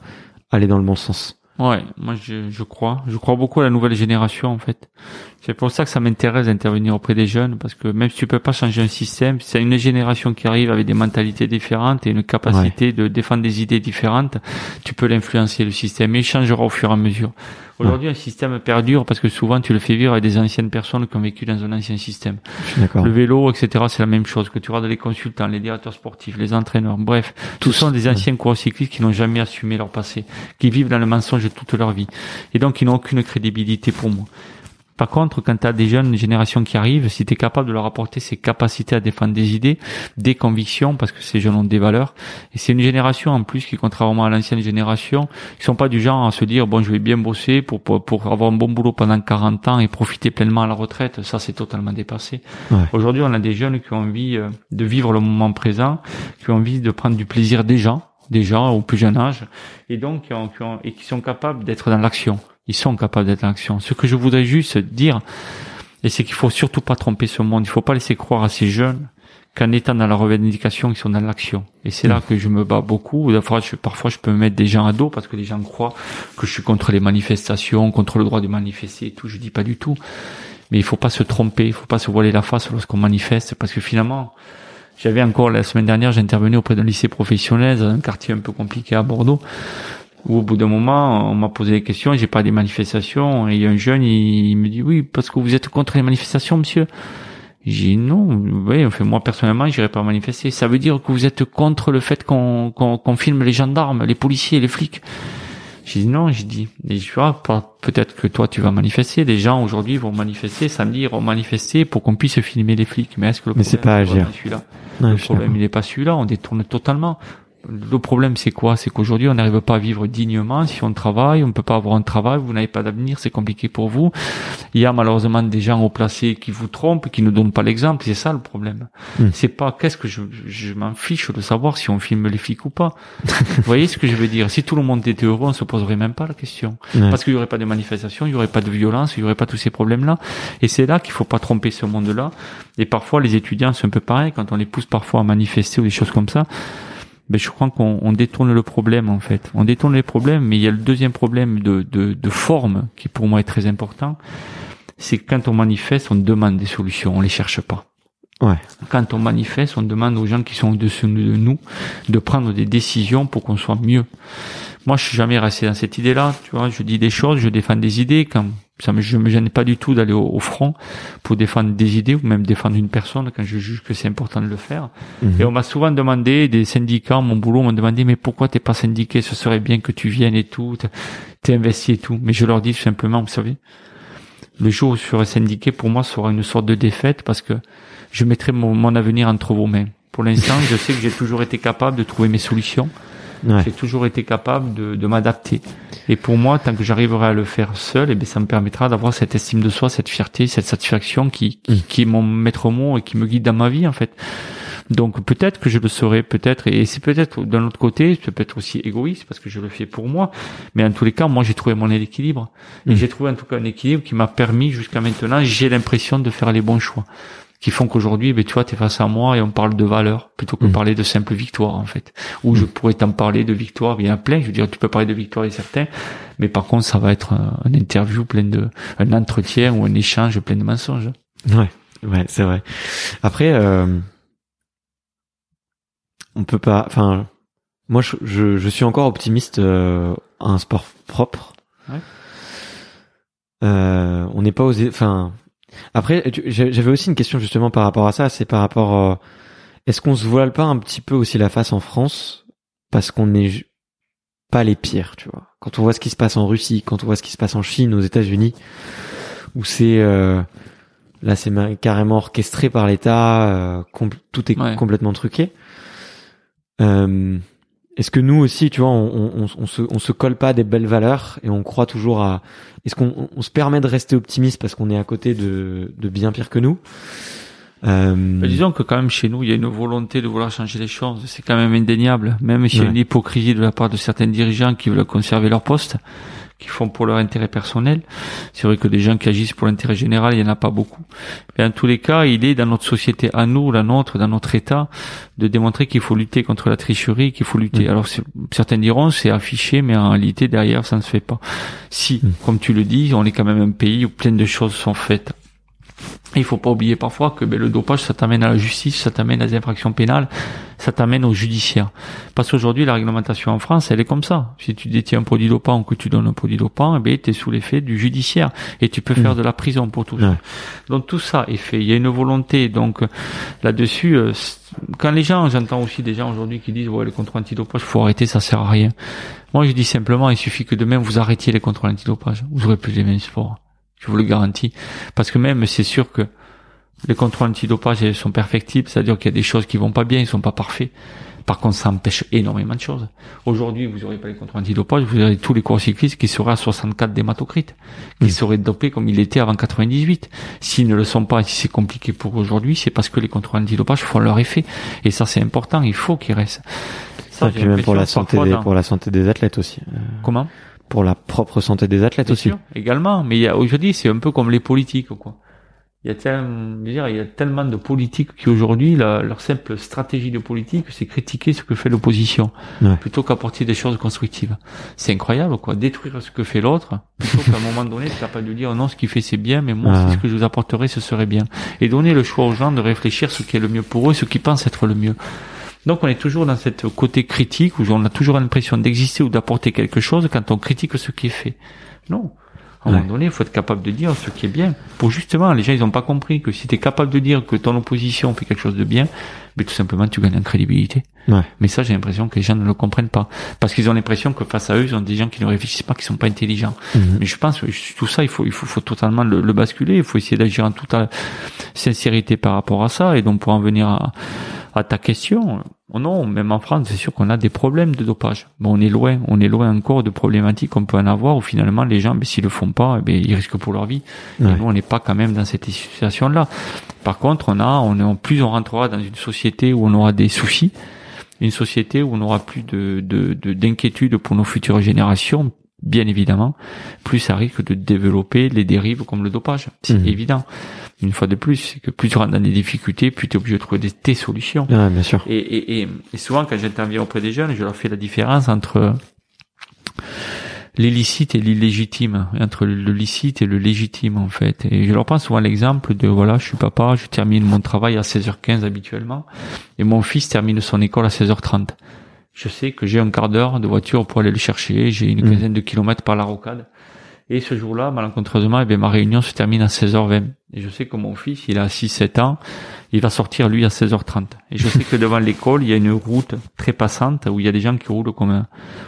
aller dans le bon sens? Ouais, moi je, je crois. Je crois beaucoup à la nouvelle génération en fait. C'est pour ça que ça m'intéresse d'intervenir auprès des jeunes parce que même si tu peux pas changer un système, c'est une génération qui arrive avec des mentalités différentes et une capacité de défendre des idées différentes, tu peux l'influencer le système et il changera au fur et à mesure. Aujourd'hui, un système perdure parce que souvent tu le fais vivre avec des anciennes personnes qui ont vécu dans un ancien système. Le vélo, etc., c'est la même chose. Que tu regardes les consultants, les directeurs sportifs, les entraîneurs, bref, tous sont des anciens coureurs cyclistes qui n'ont jamais assumé leur passé, qui vivent dans le mensonge toute leur vie, et donc qui n'ont aucune crédibilité pour moi. Par contre, quand tu as des jeunes générations qui arrivent, si tu es capable de leur apporter ces capacités à défendre des idées, des convictions, parce que ces jeunes ont des valeurs, et c'est une génération en plus qui, contrairement à l'ancienne génération, qui sont pas du genre à se dire, bon, je vais bien bosser pour, pour, pour avoir un bon boulot pendant 40 ans et profiter pleinement à la retraite. Ça, c'est totalement dépassé. Ouais. Aujourd'hui, on a des jeunes qui ont envie euh, de vivre le moment présent, qui ont envie de prendre du plaisir des gens, des gens au plus jeune âge, et donc qui ont- qui ont- et qui sont capables d'être dans l'action. Ils sont capables d'être dans l'action. Ce que je voudrais juste dire, et c'est qu'il faut surtout pas tromper ce monde. Il faut pas laisser croire à ces jeunes qu'en étant dans la revendication, ils sont dans l'action. Et c'est là que je me bats beaucoup. Parfois je, parfois, je peux me mettre des gens à dos parce que les gens croient que je suis contre les manifestations, contre le droit de manifester et tout. Je dis pas du tout. Mais il faut pas se tromper, il faut pas se voiler la face lorsqu'on manifeste parce que finalement, j'avais encore la semaine dernière, j'intervenais auprès d'un lycée professionnel dans un quartier un peu compliqué à Bordeaux où au bout d'un moment, on m'a posé des questions, j'ai pas des manifestations, et il y a un jeune, il, il me dit, oui, parce que vous êtes contre les manifestations, monsieur. J'ai dit, non, oui, enfin, moi, personnellement, j'irai pas manifester. Ça veut dire que vous êtes contre le fait qu'on, qu'on, qu'on filme les gendarmes, les policiers, les flics. J'ai dit non, j'ai dit, et je vois, pas- peut-être que toi tu vas manifester, les gens aujourd'hui vont manifester, samedi ils vont manifester pour qu'on puisse filmer les flics. Mais est-ce que le Mais c'est problème, pas c'est agir. celui-là? Le suis problème, il n'est pas celui-là. On détourne totalement. Le problème, c'est quoi? C'est qu'aujourd'hui, on n'arrive pas à vivre dignement. Si on travaille, on ne peut pas avoir un travail. Vous n'avez pas d'avenir, c'est compliqué pour vous. Il y a malheureusement des gens haut placés qui vous trompent, qui ne donnent pas l'exemple. C'est ça le problème. Hmm. C'est pas qu'est-ce que je, je m'en fiche de savoir si on filme les flics ou pas. vous voyez ce que je veux dire? Si tout le monde était heureux, on se poserait même pas la question. Parce qu'il y aurait pas de manifestations, il y aurait pas de violence, il y aurait pas tous ces problèmes-là. Et c'est là qu'il faut pas tromper ce monde-là. Et parfois, les étudiants, c'est un peu pareil. Quand on les pousse parfois à manifester ou des choses comme ça, ben, je crois qu'on on détourne le problème, en fait. On détourne les problèmes, mais il y a le deuxième problème de, de, de forme qui, pour moi, est très important. C'est quand on manifeste, on demande des solutions, on les cherche pas. Ouais. Quand on manifeste, on demande aux gens qui sont au-dessus de nous de prendre des décisions pour qu'on soit mieux. Moi, je suis jamais resté dans cette idée-là. Tu vois, je dis des choses, je défends des idées. Quand ça me, je me gêne pas du tout d'aller au, au front pour défendre des idées ou même défendre une personne quand je juge que c'est important de le faire. Mhm. Et on m'a souvent demandé, des syndicats, mon boulot m'ont demandé, mais pourquoi t'es pas syndiqué? Ce serait bien que tu viennes et tout, t'es- t'es investi et tout. Mais je leur dis tout simplement, vous savez, le jour où je serai syndiqué, pour moi, sera une sorte de défaite parce que je mettrai mon, mon avenir entre vos mains. Pour l'instant, je sais que j'ai toujours été capable de trouver mes solutions. Ouais. J'ai toujours été capable de, de m'adapter. Et pour moi, tant que j'arriverai à le faire seul, eh bien, ça me permettra d'avoir cette estime de soi, cette fierté, cette satisfaction qui, qui, Mm. qui est mon maître mot et qui me guide dans ma vie, en fait. Donc peut-être que je le saurai, peut-être, et c'est peut-être d'un autre côté, c'est peut-être aussi égoïste parce que je le fais pour moi, mais en tous les cas, moi j'ai trouvé mon équilibre. Et Mm. j'ai trouvé en tout cas un équilibre qui m'a permis jusqu'à maintenant, j'ai l'impression de faire les bons choix. Qui font qu'aujourd'hui, ben, tu vois, tu es face à moi et on parle de valeur plutôt que Mm. parler de simple victoire, en fait. Ou je pourrais t'en parler de victoire, il y en a plein, je veux dire, tu peux parler de victoire et certains, mais par contre, ça va être un, un interview plein de, un entretien ou un échange plein de mensonges. Ouais, ouais, c'est vrai. Après, euh, on peut pas. Enfin, moi, je, je, je suis encore optimiste euh, à un sport propre. Ouais. Euh, on n'est pas osé. Enfin, après, j'avais aussi une question justement par rapport à ça. C'est par rapport. euh, Est-ce qu'on se voile pas un petit peu aussi la face en France parce qu'on n'est pas les pires, tu vois? Quand on voit ce qui se passe en Russie, quand on voit ce qui se passe en Chine, aux États-Unis, où c'est euh, Là, c'est carrément orchestré par l'État. euh, tout est Ouais. complètement truqué. Euh, Est-ce que nous aussi, tu vois, on, on, on se, on se colle pas des belles valeurs et on croit toujours à. Est-ce qu'on on se permet de rester optimiste parce qu'on est à côté de, de bien pire que nous? Euh, disons que quand même chez nous, il y a une volonté de vouloir changer les choses. C'est quand même indéniable. Même s'il y a Ouais. une hypocrisie de la part de certains dirigeants qui veulent conserver leur poste, qui font pour leur intérêt personnel. C'est vrai que des gens qui agissent pour l'intérêt général, il y en a pas beaucoup. Mais en tous les cas, il est dans notre société à nous, la nôtre, dans notre État, de démontrer qu'il faut lutter contre la tricherie, qu'il faut lutter. Mm. Alors certains diront c'est affiché, mais en réalité derrière ça ne se fait pas. Si, Mm. comme tu le dis, on est quand même un pays où plein de choses sont faites. Il faut pas oublier parfois que ben, le dopage, ça t'amène à la justice, ça t'amène à des infractions pénales, ça t'amène au judiciaire. Parce qu'aujourd'hui, la réglementation en France, elle est comme ça. Si tu détiens un produit dopant ou que tu donnes un produit dopant, eh ben, tu es sous l'effet du judiciaire et tu peux faire de la prison pour tout ça. Donc tout ça est fait. Il y a une volonté. Donc euh, là-dessus, euh, quand les gens, j'entends aussi des gens aujourd'hui qui disent ouais les contrôles antidopage, faut arrêter, ça sert à rien. Moi, je dis simplement, il suffit que demain vous arrêtiez les contrôles antidopage, vous aurez plus les mêmes sports. Je vous le garantis. Parce que même, c'est sûr que les contrôles antidopage ils sont perfectibles, c'est-à-dire qu'il y a des choses qui vont pas bien, ils sont pas parfaits. Par contre, ça empêche énormément de choses. Aujourd'hui, vous n'aurez pas les contrôles antidopage, vous aurez tous les coureurs cyclistes qui seraient à 64 d'hématocrite, qui seraient dopés comme il était avant 98. S'ils ne le sont pas, si c'est compliqué pour aujourd'hui, c'est parce que les contrôles antidopage font leur effet. Et ça, c'est important, il faut qu'ils restent. Ça, et puis même pour la l'impression santé parfois des, dans- pour la santé des athlètes aussi. Euh, Comment? Pour la propre santé des athlètes Bien aussi. sûr, également. Mais aujourd'hui, c'est un peu comme les politiques, quoi. Il y a tellement, je veux dire, il y a tellement de politiques qui aujourd'hui, leur simple stratégie de politique, c'est critiquer ce que fait l'opposition, Ouais. plutôt qu'apporter des choses constructives. C'est incroyable, quoi. Détruire ce que fait l'autre, plutôt qu'à un moment donné, être capable de dire, non, ce qu'il fait, c'est bien, mais moi, Ah. ce que je vous apporterai, ce serait bien. Et donner le choix aux gens de réfléchir ce qui est le mieux pour eux, ce qu'ils pensent être le mieux. Donc on est toujours dans cette côté critique où on a toujours l'impression d'exister ou d'apporter quelque chose quand on critique ce qui est fait. Non. À un Ouais. moment donné, il faut être capable de dire ce qui est bien. Pour justement, les gens, ils n'ont pas compris que si tu es capable de dire que ton opposition fait quelque chose de bien, mais tout simplement, tu gagnes en crédibilité. Ouais. Mais ça, j'ai l'impression que les gens ne le comprennent pas. Parce qu'ils ont l'impression que face à eux, ils ont des gens qui ne réfléchissent pas, qui sont pas intelligents. Mhm. Mais je pense que tout ça, il faut, il faut, faut totalement le, le basculer. Il faut essayer d'agir en toute euh, sincérité par rapport à ça. Et donc, pour en venir à, à ta question, oh non, même en France, c'est sûr qu'on a des problèmes de dopage. Bon, on est loin, on est loin encore de problématiques qu'on peut en avoir où finalement les gens, ben, s'ils le font pas, eh ben, ils risquent pour leur vie. Ouais. Et nous, on n'est pas quand même dans cette situation-là. Par contre, on a, on est en plus, on rentrera dans une société où on aura des soucis, une société où on aura plus de, de, de- d'inquiétude pour nos futures générations, bien évidemment, plus ça risque de développer les dérives comme le dopage. C'est Mhm. évident. Une fois de plus, c'est que plus tu rentres dans des difficultés, plus tu es obligé de trouver des, tes solutions. Ouais, bien sûr. Et, et, et, et souvent, quand j'interviens auprès des jeunes, je leur fais la différence entre l'illicite et l'illégitime, entre le licite et le légitime, en fait. Et je leur prends souvent l'exemple de, voilà, je suis papa, je termine mon travail à 16h15 habituellement, et mon fils termine son école à 16h30. Je sais que j'ai un quart d'heure de voiture pour aller le chercher, j'ai une Mhm. quinzaine de kilomètres par la rocade. Et ce jour-là, malencontreusement, eh bien, ma réunion se termine à 16h20. Et je sais que mon fils, il a 6-7 ans, il va sortir lui à 16h30. Et je sais que devant l'école, il y a une route très passante où il y a des gens qui roulent comme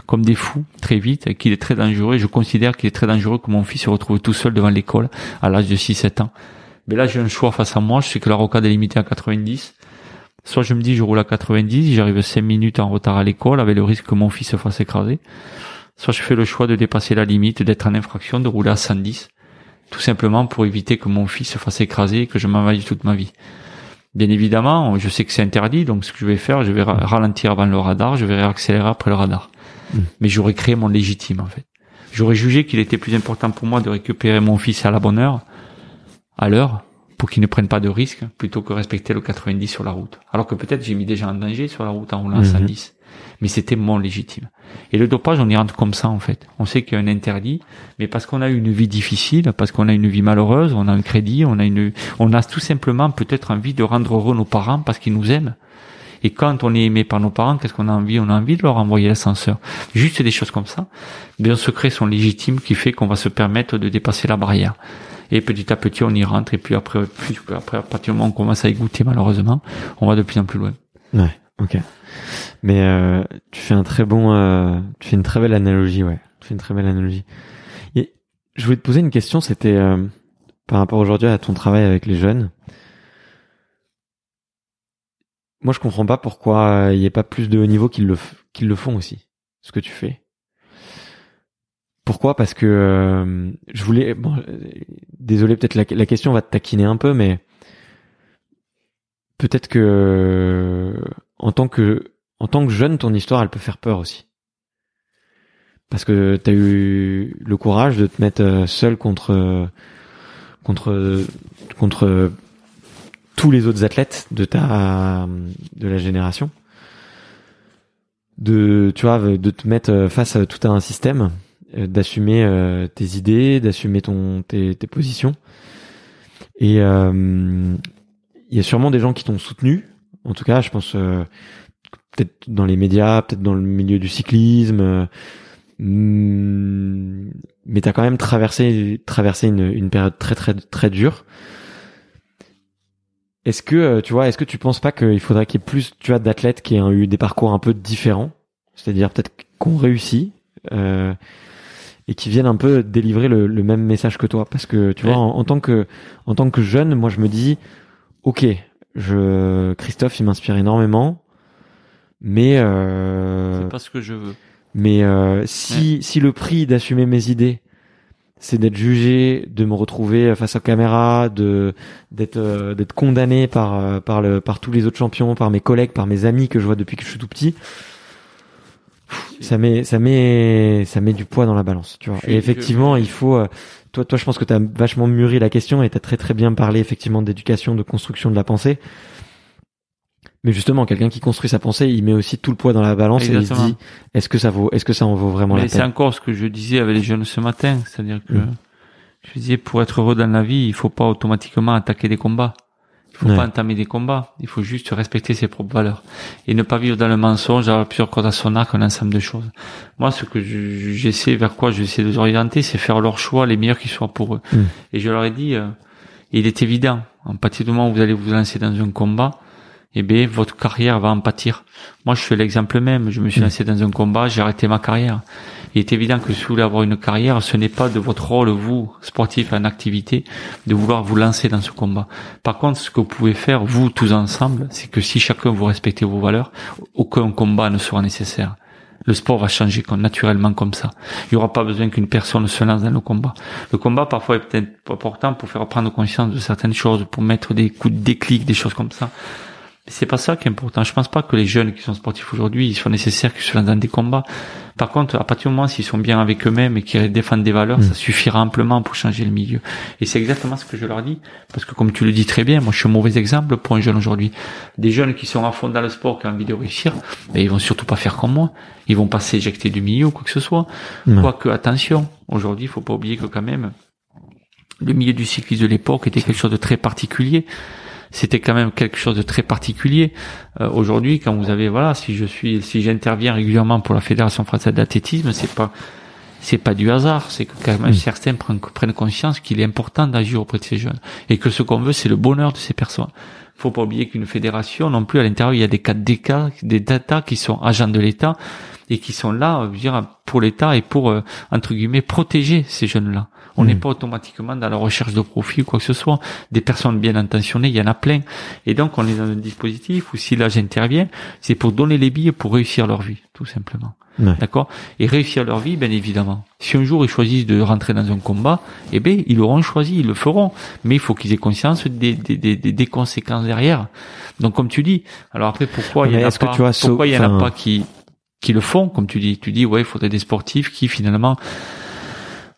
comme des fous très vite et qu'il est très dangereux. Et je considère qu'il est très dangereux que mon fils se retrouve tout seul devant l'école à l'âge de 6-7 ans. Mais là, j'ai un choix face à moi. Je sais que la rocade est limitée à 90. Soit je me dis je roule à 90, j'arrive 5 minutes en retard à l'école avec le risque que mon fils se fasse écraser. Soit je fais le choix de dépasser la limite, d'être en infraction, de rouler à 110. Tout simplement pour éviter que mon fils se fasse écraser et que je m'envahisse toute ma vie. Bien évidemment, je sais que c'est interdit, donc ce que je vais faire, je vais ra- ralentir avant le radar, je vais réaccélérer après le radar. Mm. Mais j'aurais créé mon légitime, en fait. J'aurais jugé qu'il était plus important pour moi de récupérer mon fils à la bonne heure, à l'heure, pour qu'il ne prenne pas de risques, plutôt que respecter le 90 sur la route. Alors que peut-être j'ai mis des gens en danger sur la route en roulant à Mhm. 110. Mais c'était mon légitime. Et le dopage, on y rentre comme ça, en fait. On sait qu'il y a un interdit, mais parce qu'on a une vie difficile, parce qu'on a une vie malheureuse, on a un crédit, on a une, on a tout simplement peut-être envie de rendre heureux nos parents parce qu'ils nous aiment. Et quand on est aimé par nos parents, qu'est-ce qu'on a envie? On a envie de leur envoyer l'ascenseur. Juste des choses comme ça. Mais un secret sont légitimes qui fait qu'on va se permettre de dépasser la barrière. Et petit à petit, on y rentre. Et puis après, après, à partir du moment où on commence à y goûter, malheureusement, on va de plus en plus loin. Ouais, ok. Mais euh, tu fais un très bon, euh, tu fais une très belle analogie, ouais. Tu fais une très belle analogie. Et je voulais te poser une question, c'était euh, par rapport aujourd'hui à ton travail avec les jeunes. Moi, je comprends pas pourquoi euh, il n'y a pas plus de haut niveau qui le, qui le font aussi, ce que tu fais. Pourquoi? Parce que euh, je voulais. Bon, euh, désolé, peut-être la, la question va te taquiner un peu, mais peut-être que en tant que en tant que jeune, ton histoire, elle peut faire peur aussi. Parce que tu as eu le courage de te mettre euh, seul contre contre contre tous les autres athlètes de ta de la génération de tu vois de te mettre face à tout un système euh, d'assumer euh, tes idées d'assumer tes, positions et euh, il y a sûrement des gens qui t'ont soutenu en tout cas je pense peut-être dans les médias peut-être dans le milieu du cyclisme mm, mais t'as quand même traversé traversé une, une période très très très dure. Est-ce que euh, tu vois, est-ce que tu penses pas qu'il faudrait qu'il y ait plus, tu vois, d'athlètes qui aient eu des parcours un peu différents, c'est-à-dire peut-être qu'on réussit euh, et qui viennent un peu délivrer le, même message que toi, parce que tu vois, en, tant que en tant que jeune, moi je me dis, ok, je Christophe, il m'inspire énormément, mais euh, c'est pas ce que je veux. Mais euh, si si le prix d'assumer mes idées c'est d'être jugé, de me retrouver face aux caméras, de d'être euh, d'être condamné par euh, par le par tous les autres champions, par mes collègues, par mes amis que je vois depuis que je suis tout petit. Ça met ça met ça met du poids dans la balance, tu vois. Et effectivement, il faut euh, toi toi je pense que tu as vachement mûri la question et tu as très très bien parlé effectivement d'éducation, de construction de la pensée. Mais justement, quelqu'un qui construit sa pensée, il met aussi tout le poids dans la balance et il se dit est-ce que ça vaut, est-ce que ça en vaut vraiment la peine C'est encore ce que je disais avec les jeunes ce matin, c'est-à-dire que mm. je disais pour être heureux dans la vie, il faut pas automatiquement attaquer des combats. Il faut pas entamer des combats. Il faut juste respecter ses propres valeurs et ne pas vivre dans le mensonge, avoir plusieurs cordes à son arc, un ensemble de choses. Moi, ce que j'essaie, vers quoi j'essaie de les orienter, c'est faire leur choix les meilleurs qui soient pour eux. Mm. Et je leur ai dit, euh, il est évident, en partir du moment où vous allez vous lancer dans un combat, eh bien, votre carrière va en pâtir. Moi, je suis l'exemple même. Je me suis mm. lancé dans un combat, j'ai arrêté ma carrière. Il est évident que si vous voulez avoir une carrière, ce n'est pas de votre rôle, vous, sportif en activité, de vouloir vous lancer dans ce combat. Par contre, ce que vous pouvez faire, vous tous ensemble, c'est que si chacun vous respectez vos valeurs, aucun combat ne sera nécessaire. Le sport va changer naturellement comme ça. Il n'y aura pas besoin qu'une personne se lance dans le combat. Le combat parfois est peut-être important pour faire prendre conscience de certaines choses, pour mettre des coups de déclic, des choses comme ça c'est pas ça qui est important. Je pense pas que les jeunes qui sont sportifs aujourd'hui, ils sont nécessaires qu'ils soient dans des combats. Par contre, à partir du moment s'ils sont bien avec eux-mêmes et qu'ils défendent des valeurs, mm. ça suffira amplement pour changer le milieu. Et c'est exactement ce que je leur dis. Parce que comme tu le dis très bien, moi je suis un mauvais exemple pour un jeune aujourd'hui. Des jeunes qui sont à fond dans le sport, qui ont envie de réussir, mais ils vont surtout pas faire comme moi. Ils vont pas s'éjecter du milieu ou quoi que ce soit. Quoique, attention, aujourd'hui, il faut pas oublier que quand même, le milieu du cyclisme de l'époque était quelque chose de très particulier c'était quand même quelque chose de très particulier. Euh, aujourd'hui, quand vous avez voilà, si je suis, si j'interviens régulièrement pour la fédération française d'athlétisme, c'est pas c'est pas du hasard, c'est que quand même certains prennent, prennent conscience qu'il est important d'agir auprès de ces jeunes et que ce qu'on veut, c'est le bonheur de ces personnes. Faut pas oublier qu'une fédération, non plus à l'intérieur, il y a des cas d'état, des data qui sont agents de l'État et qui sont là, je veux dire, pour l'État et pour euh, entre guillemets protéger ces jeunes-là. On n'est hmm. pas automatiquement dans la recherche de profit ou quoi que ce soit. Des personnes bien intentionnées, il y en a plein. Et donc, on est dans un dispositif où si là j'interviens, c'est pour donner les billes pour réussir leur vie, tout simplement. D'accord? Et réussir leur vie, bien évidemment. Si un jour ils choisissent de rentrer dans un combat, eh bien, ils l'auront choisi, ils le feront. Mais il faut qu'ils aient conscience des, des, des, des, conséquences derrière. Donc, comme tu dis, alors après, pourquoi il y en a pas, pourquoi il y en a pas qui, qui le font, comme tu dis, tu dis, ouais, il faudrait des sportifs qui finalement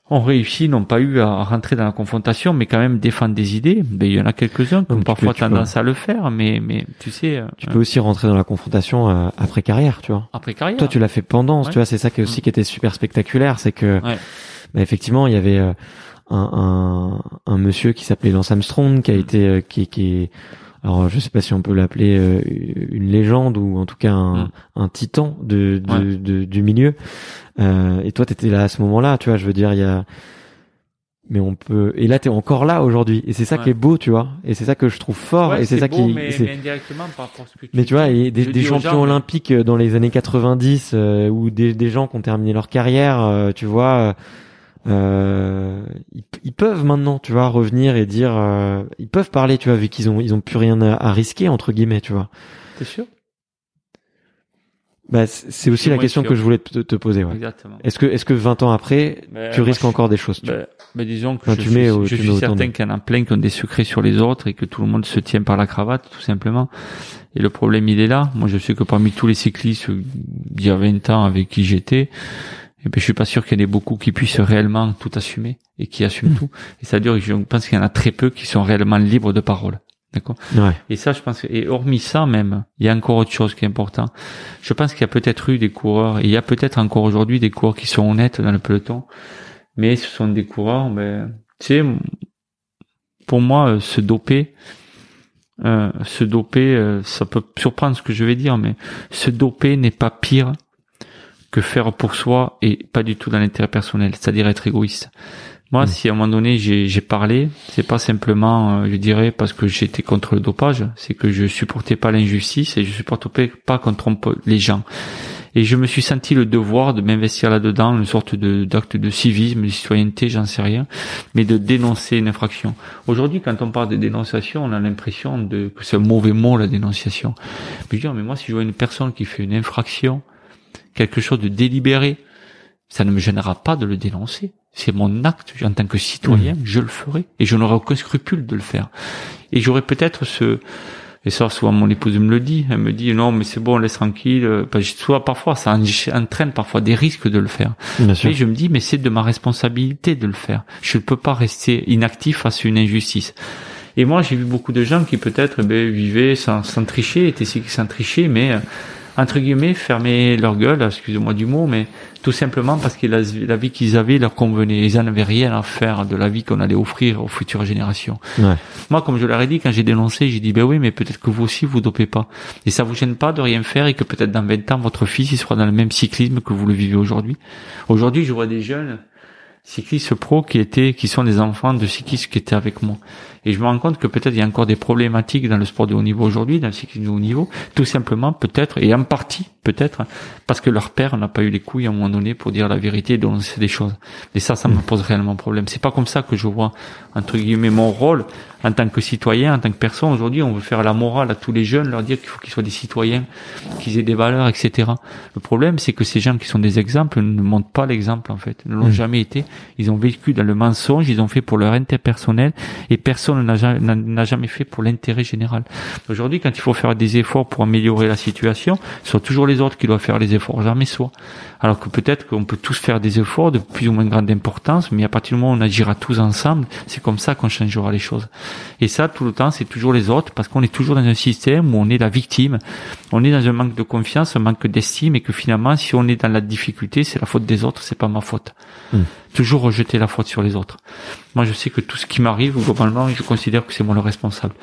ont réussi, n'ont pas eu à rentrer dans la confrontation, mais quand même défendre des idées. Ben, il y en a quelques-uns qui ont parfois tendance à le faire, mais, mais tu sais. Euh, tu peux aussi rentrer dans la confrontation euh, après carrière, tu vois. Après carrière. Toi, tu l'as fait pendant, tu vois, c'est ça qui aussi qui était super spectaculaire, c'est que, ben, effectivement, il y avait euh, un, un, un, monsieur qui s'appelait Lance Armstrong, qui a mm. été, qui, qui alors je sais pas si on peut l'appeler euh, une légende ou en tout cas un, mm. un titan de, de, du milieu. Euh, et toi, t'étais là à ce moment-là, tu vois. Je veux dire, il y a, mais on peut. Et là, t'es encore là aujourd'hui. Et c'est ça qui est beau, tu vois. Et c'est ça que je trouve fort. et c'est ça qui. Mais, mais indirectement par rapport à ce que tu Mais tu vois, des, des champions olympiques euh, dans les années 90 euh, ou des, des gens qui ont terminé leur carrière, tu vois euh, ils, peuvent maintenant, tu vois, revenir et dire, euh, ils peuvent parler, tu vois, vu qu'ils ont, ils ont plus rien à, risquer entre guillemets, tu vois. T'es sûr? Bah, c'est aussi la question que je voulais te, te poser. Ouais. Exactement. Est-ce que, est-ce que 20 ans après, Ben, tu risques je- encore des choses tu Ben, ben, disons que Enfin, je, tu suis, mets au- je tu suis mets autant certain qu'il y en a plein qui ont des secrets sur les autres et que tout le monde se tient par la cravate, tout simplement. Et le problème, il est là. Moi, je sais que parmi tous les cyclistes d'il y a 20 ans avec qui j'étais, eh ben, je suis pas sûr qu'il y en ait beaucoup qui puissent réellement tout assumer et qui assument Mm. tout. Et c'est-à-dire, je pense qu'il y en a très peu qui sont réellement libres de parole. D'accord? Ouais. et ça, je pense, que- et hormis ça même, il y a encore autre chose qui est important. Je pense qu'il y a peut-être eu des coureurs, et il y a peut-être encore aujourd'hui des coureurs qui sont honnêtes dans le peloton, mais ce sont des coureurs, ben, tu sais, pour moi, euh, se doper, euh, se doper, euh, ça peut surprendre ce que je vais dire, mais se doper n'est pas pire que faire pour soi et pas du tout dans l'intérêt personnel, c'est-à-dire être égoïste. Moi, Mm. si à un moment donné j'ai parlé, c'est pas simplement, euh, je dirais, parce que j'étais contre le dopage, c'est que je supportais pas l'injustice et je supportais pas qu'on trompe les gens. Et je me suis senti le devoir de m'investir là-dedans, une sorte de d'acte de civisme, de citoyenneté, j'en sais rien, mais de dénoncer une infraction. Aujourd'hui, quand on parle de dénonciation, on a l'impression de que c'est un mauvais mot la dénonciation. Mais je mais moi, si je vois une personne qui fait une infraction, quelque chose de délibéré, ça ne me gênera pas de le dénoncer. C'est mon acte en tant que citoyen, je le ferai et je n'aurai aucun scrupule de le faire. Et j'aurais peut-être ce et ça souvent mon épouse me le dit, elle me dit non mais c'est bon laisse tranquille. Parce que soit parfois ça en- entraîne parfois des risques de le faire. Bien sûr. Je me dis mais c'est de ma responsabilité de le faire. Je ne peux pas rester inactif face à une injustice. Et moi j'ai vu beaucoup de gens qui peut-être eh ben, vivaient sans, sans tricher, étaient sans tricher, mais euh, entre guillemets fermer leur gueule, excusez-moi du mot, mais tout simplement parce que la, la vie qu'ils avaient leur convenait. Ils en avaient rien à faire de la vie qu'on allait offrir aux futures générations. Ouais. Moi, comme je leur ai dit, quand j'ai dénoncé, j'ai dit, ben oui, mais peut-être que vous aussi, vous dopez pas. Et ça vous gêne pas de rien faire et que peut-être dans 20 ans, votre fils, il sera dans le même cyclisme que vous le vivez aujourd'hui? Aujourd'hui, je vois des jeunes cyclistes pro qui étaient, qui sont des enfants de cyclistes qui étaient avec moi. Et je me rends compte que peut-être il y a encore des problématiques dans le sport de haut niveau aujourd'hui, dans le cyclisme de haut niveau, tout simplement peut-être, et en partie peut-être, parce que leur père n'a pas eu les couilles à un moment donné pour dire la vérité et dénoncer des choses. Et ça, ça me pose réellement problème. C'est pas comme ça que je vois, entre guillemets, mon rôle en tant que citoyen, en tant que personne. Aujourd'hui, on veut faire la morale à tous les jeunes, leur dire qu'il faut qu'ils soient des citoyens, qu'ils aient des valeurs, etc. Le problème, c'est que ces gens qui sont des exemples ne montrent pas l'exemple, en fait. Ils ne l'ont Mm. jamais été. Ils ont vécu dans le mensonge, ils ont fait pour leur intérêt personnel et personne ja- n'a jamais fait pour l'intérêt général. Aujourd'hui, quand il faut faire des efforts pour améliorer la situation, ce sont toujours les autres qui doivent faire les efforts, jamais soi. Alors que peut-être qu'on peut tous faire des efforts de plus ou moins grande importance, mais à partir du moment où on agira tous ensemble, c'est comme ça qu'on changera les choses. Et ça, tout le temps, c'est toujours les autres, parce qu'on est toujours dans un système où on est la victime, on est dans un manque de confiance, un manque d'estime, et que finalement, si on est dans la difficulté, c'est la faute des autres, c'est pas ma faute. Hmm. Toujours rejeter la faute sur les autres. Moi, je sais que tout ce qui m'arrive, globalement, je considère que c'est moi le responsable.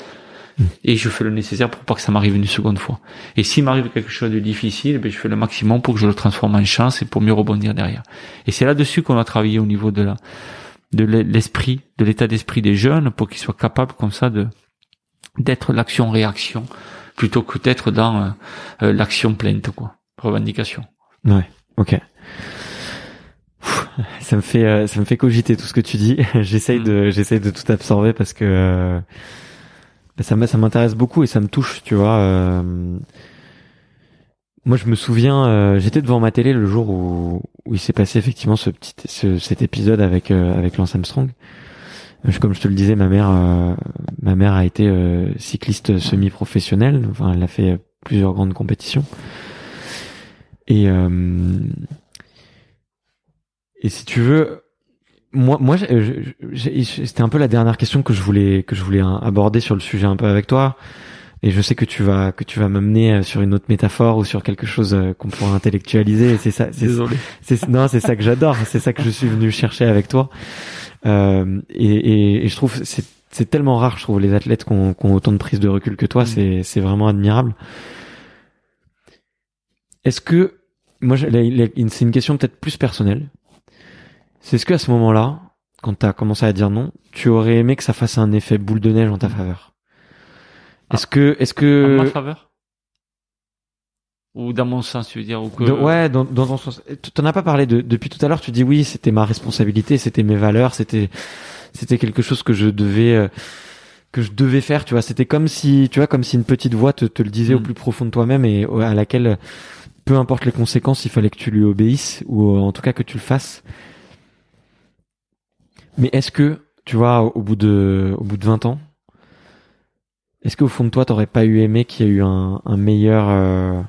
Et je fais le nécessaire pour pas que ça m'arrive une seconde fois. Et s'il m'arrive quelque chose de difficile, ben, je fais le maximum pour que je le transforme en chance et pour mieux rebondir derrière. Et c'est là-dessus qu'on a travaillé au niveau de la, de l'esprit, de l'état d'esprit des jeunes pour qu'ils soient capables comme ça de, d'être l'action-réaction plutôt que d'être dans euh, euh, l'action plainte, quoi. Revendication. Ouais. Ok. Ça me fait, euh, ça me fait cogiter tout ce que tu dis. [laughs] j'essaye Mm. de, j'essaye de tout absorber parce que euh, bah, ça, m'intéresse beaucoup et ça me touche, tu vois. euh. Moi, je me souviens, euh, j'étais devant ma télé le jour où, où il s'est passé effectivement ce petit, ce- cet épisode avec euh, avec Lance Armstrong. Comme je te le disais, ma mère, euh, ma mère a été cycliste semi-professionnelle. Enfin, elle a fait plusieurs grandes compétitions. Et et si tu veux, moi, moi, c'était un peu la dernière question que je voulais que je voulais hein, aborder sur le sujet un peu avec toi. Et je sais que tu vas que tu vas m'amener euh, sur une autre métaphore ou sur quelque chose euh, qu'on pourra intellectualiser. C'est ça. Désolé. non, c'est ça que j'adore. C'est ça que je suis venu chercher avec toi. Euh, et, et, et je trouve c'est c'est tellement rare, je trouve, les athlètes qui ont, qui ont autant de prise de recul que toi. Mm. C'est c'est vraiment admirable. Est-ce que moi, c'est une question peut-être plus personnelle. C'est ce que à ce moment-là, quand tu as commencé à dire non, tu aurais aimé que ça fasse un effet boule de neige en ta faveur. Est-ce que est-ce En ma que faveur? Ou dans mon sens, tu veux dire ou que... ouais, dans, dans ton sens. Tu t'en as pas parlé de, depuis tout à l'heure. Tu dis oui, c'était ma responsabilité, c'était mes valeurs, c'était, c'était quelque chose que je devais, euh, que je devais faire. Tu vois, c'était comme si, tu vois, comme si une petite voix te, te le disait au Mm. plus profond de toi-même et à laquelle peu importe les conséquences, il fallait que tu lui obéisses ou en tout cas que tu le fasses. Mais est-ce que, tu vois, au bout de, au bout de 20 ans, est-ce qu'au fond de toi, t'aurais pas eu aimé qu'il y ait eu un, un meilleur, euh,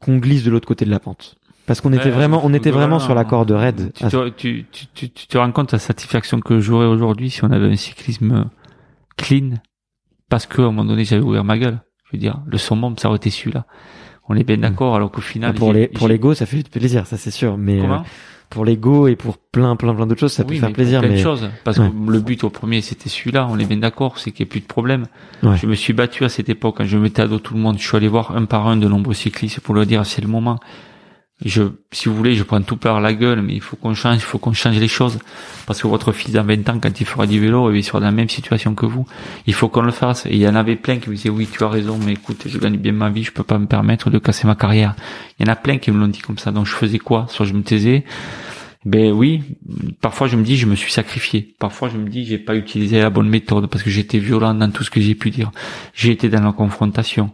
qu'on glisse de l'autre côté de la pente? Parce qu'on était vraiment, on était vraiment sur la corde raide. Tu te, tu, tu, tu, te rends compte la satisfaction que j'aurais aujourd'hui si on avait un cyclisme clean, parce qu'à un moment donné j'avais ouvert ma gueule. Je veux dire, le summum ça aurait été celui-là. On est bien Mm. d'accord, alors qu'au final. pour j'ai- les, pour l'ego, ça fait plaisir, ça c'est sûr. Mais euh, Comment pour l'ego et pour plein, plein, plein d'autres choses, ça peut faire plaisir. plein de choses. Parce Ouais. que le but au premier, c'était celui-là. On est bien d'accord, c'est qu'il n'y ait plus de problème. Ouais. Je me suis battu à cette époque. Quand je mettais à dos tout le monde, je suis allé voir un par un de nombreux cyclistes pour leur dire c'est le moment. Je, si vous voulez, je prends tout par la gueule, mais il faut qu'on change, il faut qu'on change les choses. Parce que votre fils dans 20 ans, quand il fera du vélo, il sera dans la même situation que vous. Il faut qu'on le fasse. Et il y en avait plein qui me disaient oui, tu as raison, mais écoute, je gagne bien ma vie, je peux pas me permettre de casser ma carrière. Il y en a plein qui me l'ont dit comme ça. Donc je faisais quoi? Soit je me taisais, ben oui, parfois je me dis je me suis sacrifié. Parfois je me dis j'ai pas utilisé la bonne méthode parce que j'étais violent dans tout ce que j'ai pu dire. J'ai été dans la confrontation.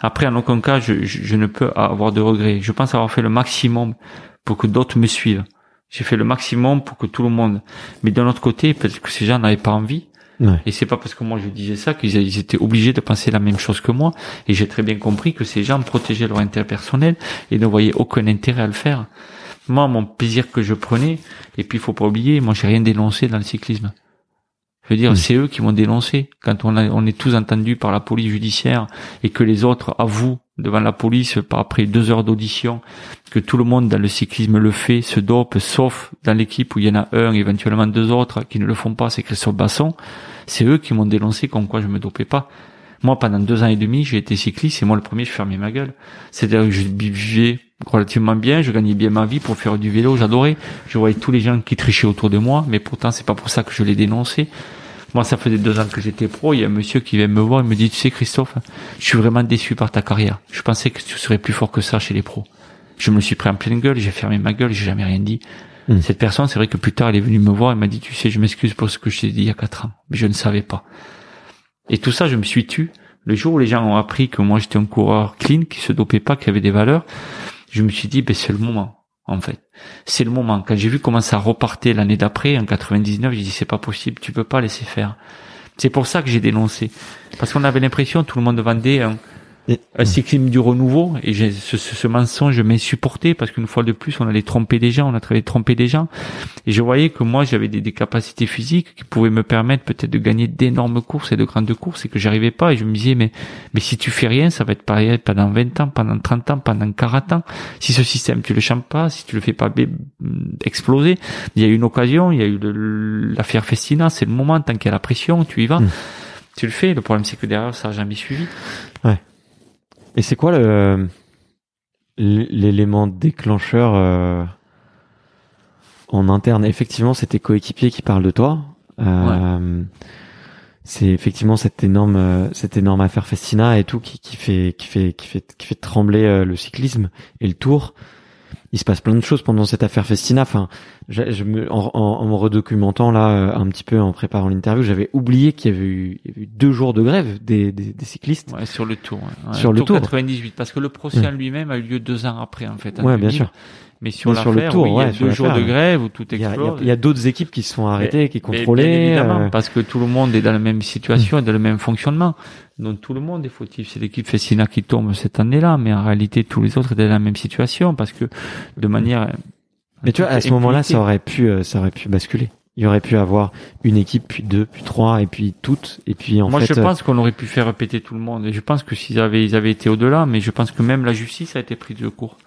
Après en aucun cas je, je, je ne peux avoir de regrets. Je pense avoir fait le maximum pour que d'autres me suivent. J'ai fait le maximum pour que tout le monde. Mais d'un autre côté, peut-être que ces gens n'avaient pas envie. Ouais. Et c'est pas parce que moi je disais ça qu'ils ils étaient obligés de penser la même chose que moi. Et j'ai très bien compris que ces gens protégeaient leur intérêt personnel et ne voyaient aucun intérêt à le faire. Moi, mon plaisir que je prenais, et puis il faut pas oublier, moi j'ai rien dénoncé dans le cyclisme. Je veux dire, Mm. c'est eux qui m'ont dénoncé. Quand on, a, on est tous entendus par la police judiciaire et que les autres avouent devant la police, après deux heures d'audition, que tout le monde dans le cyclisme le fait, se dope, sauf dans l'équipe où il y en a un, éventuellement deux autres qui ne le font pas, c'est Christophe Basson. C'est eux qui m'ont dénoncé comme quoi je me dopais pas. Moi, pendant deux ans et demi, j'ai été cycliste et moi, le premier, je fermais ma gueule. C'est-à-dire que je vivais relativement bien, je gagnais bien ma vie pour faire du vélo, j'adorais. Je voyais tous les gens qui trichaient autour de moi, mais pourtant, c'est pas pour ça que je les dénonçais. Moi, ça faisait deux ans que j'étais pro. Il y a un monsieur qui vient me voir et me dit, tu sais, Christophe, je suis vraiment déçu par ta carrière. Je pensais que tu serais plus fort que ça chez les pros. Je me suis pris en pleine gueule, j'ai fermé ma gueule, j'ai jamais rien dit. Mm. Cette personne, c'est vrai que plus tard, elle est venue me voir et m'a dit, tu sais, je m'excuse pour ce que je t'ai dit il y a quatre ans. Mais je ne savais pas. Et tout ça, je me suis tu. Le jour où les gens ont appris que moi, j'étais un coureur clean, qui se dopait pas, qui avait des valeurs, je me suis dit, ben, c'est le moment, en fait. C'est le moment. Quand j'ai vu comment ça repartait l'année d'après, en 99, j'ai dit, c'est pas possible, tu peux pas laisser faire. C'est pour ça que j'ai dénoncé. Parce qu'on avait l'impression, tout le monde vendait un cyclisme du renouveau, et ce, ce, ce mensonge m'est supporté, parce qu'une fois de plus, on allait tromper des gens, on a travaillé tromper des gens. Et je voyais que moi, j'avais des, des capacités physiques qui pouvaient me permettre peut-être de gagner d'énormes courses et de grandes courses, et que j'arrivais pas. Et je me disais, mais, mais si tu fais rien, ça va être pareil pendant 20 ans, pendant 30 ans, pendant 40 ans. Si ce système, tu le changes pas, si tu le fais pas bé- exploser, il y a eu une occasion, il y a eu l'affaire Festina, c'est le moment, tant qu'il y a la pression, tu y vas. Mm. Tu le fais. Le problème, c'est que derrière, ça n'a jamais suivi. Et c'est quoi le l'élément déclencheur euh, en interne? Effectivement, c'est tes coéquipiers qui parlent de toi. Euh, C'est effectivement cette énorme euh, cette énorme affaire Festina et tout qui, qui fait qui fait qui fait qui fait trembler le cyclisme et le Tour. Il se passe plein de choses pendant cette affaire Festina. Enfin, je, je me, en, en, en me redocumentant là euh, un petit peu en préparant l'interview, j'avais oublié qu'il y avait eu, il y avait eu deux jours de grève des, des, des cyclistes. Ouais, sur le tour. ouais. Sur le Tour. 98, parce que le procès en lui-même a eu lieu deux ans après, en fait. en Ouais, bien 2000. sûr. Mais sur le Tour, oui, il y a deux jours de grève où tout Il y a, il y a- explose. il y a d'autres équipes qui se sont arrêtées, qui Mais- contrôlaient. bien évidemment, euh, parce que tout le monde est dans la même situation et dans le même fonctionnement. Donc tout le monde est fautif. C'est l'équipe Fessina qui tombe cette année-là, mais en réalité tous les autres étaient dans la même situation parce que de manière. Mais tu vois, à ce moment-là, ça aurait pu, euh, ça aurait pu basculer. Il y aurait pu avoir une équipe, puis deux, puis trois, et puis toutes, et puis en Moi, fait. je euh, pense qu'on aurait pu faire répéter tout le monde. Et je pense que s'ils avaient, ils avaient été au-delà, mais je pense que même la justice a été prise de court.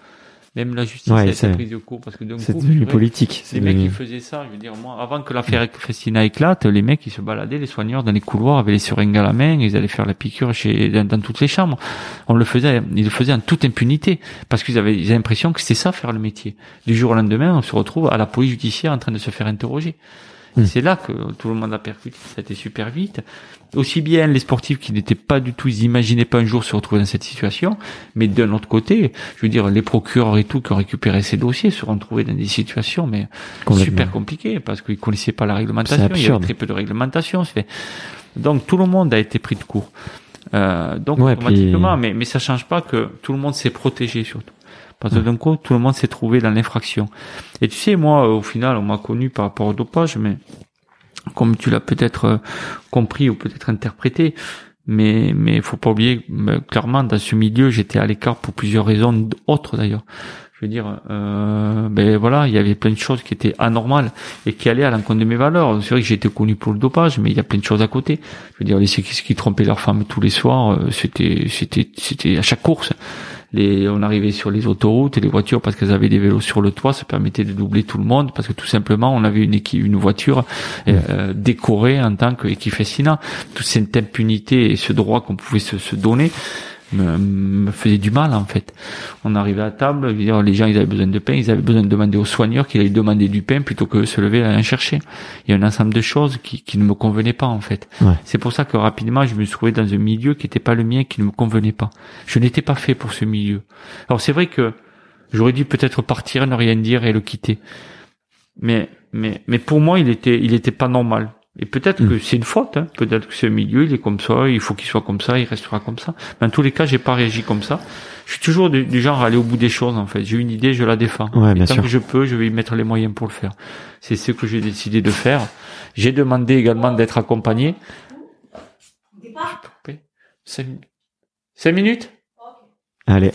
Même la justice Ouais, a été prise de court parce que d'un c'est coup, devenu politique. Les mecs qui faisaient ça, je veux dire, moi, avant que l'affaire Festina éclate, les mecs, ils se baladaient, les soigneurs, dans les couloirs, avaient les seringues à la main, ils allaient faire la piqûre chez, dans, dans toutes les chambres. On le faisait, ils le faisaient en toute impunité, parce qu'ils avaient, ils avaient l'impression que c'était ça, faire le métier. Du jour au lendemain, on se retrouve à la police judiciaire en train de se faire interroger. Mm. C'est là que tout le monde a percuté, ça a été super vite. Aussi bien les sportifs qui n'étaient pas du tout, ils imaginaient pas un jour se retrouver dans cette situation, mais d'un autre côté, je veux dire, les procureurs et tout qui ont récupéré ces dossiers se sont retrouvés dans des situations, mais super compliquées, parce qu'ils connaissaient pas la réglementation, il y avait très peu de réglementation. Donc tout le monde a été pris de court. Euh, donc Ouais, automatiquement, mais mais ça change pas que tout le monde s'est protégé surtout. Parce que d'un coup, tout le monde s'est trouvé dans l'infraction. Et tu sais, moi, au final, on m'a connu par rapport au dopage, mais comme tu l'as peut-être euh, compris ou peut-être interprété, mais mais faut pas oublier euh, clairement dans ce milieu, j'étais à l'écart pour plusieurs raisons autres d'ailleurs. Je veux dire, euh, ben voilà, il y avait plein de choses qui étaient anormales et qui allaient à l'encontre de mes valeurs. C'est vrai que j'étais connu pour le dopage, mais il y a plein de choses à côté. Je veux dire, les cyclistes qui trompaient leurs femmes tous les soirs, euh, c'était c'était c'était à chaque course les, on arrivait sur les autoroutes et les voitures parce qu'elles avaient des vélos sur le toit, ça permettait de doubler tout le monde parce que tout simplement on avait une équipe, une voiture euh, décorée en tant qu'équipe Fessina. Toute cette impunité et ce droit qu'on pouvait se, se donner me, me faisait du mal en fait. On arrivait à table, les gens ils avaient besoin de pain, ils avaient besoin de demander aux soigneurs qu'ils allaient demander du pain plutôt que de se lever et aller en chercher. Il y a un ensemble de choses qui, qui ne me convenaient pas en fait. Ouais. C'est pour ça que rapidement je me trouvé dans un milieu qui n'était pas le mien, qui ne me convenait pas. Je n'étais pas fait pour ce milieu. Alors c'est vrai que j'aurais dû peut-être partir, ne rien dire et le quitter. Mais mais mais pour moi il était il était pas normal. Et peut-être Mm. que c'est une faute, hein. peut-être que ce milieu, il est comme ça, il faut qu'il soit comme ça, il restera comme ça. Mais en tous les cas, j'ai pas réagi comme ça. Je suis toujours du, du genre à aller au bout des choses, en fait. J'ai une idée, je la défends. Ouais, Et bien tant sûr. que je peux, je vais y mettre les moyens pour le faire. C'est ce que j'ai décidé de faire. J'ai demandé également d'être accompagné. Cinq. Cinq minutes? Allez.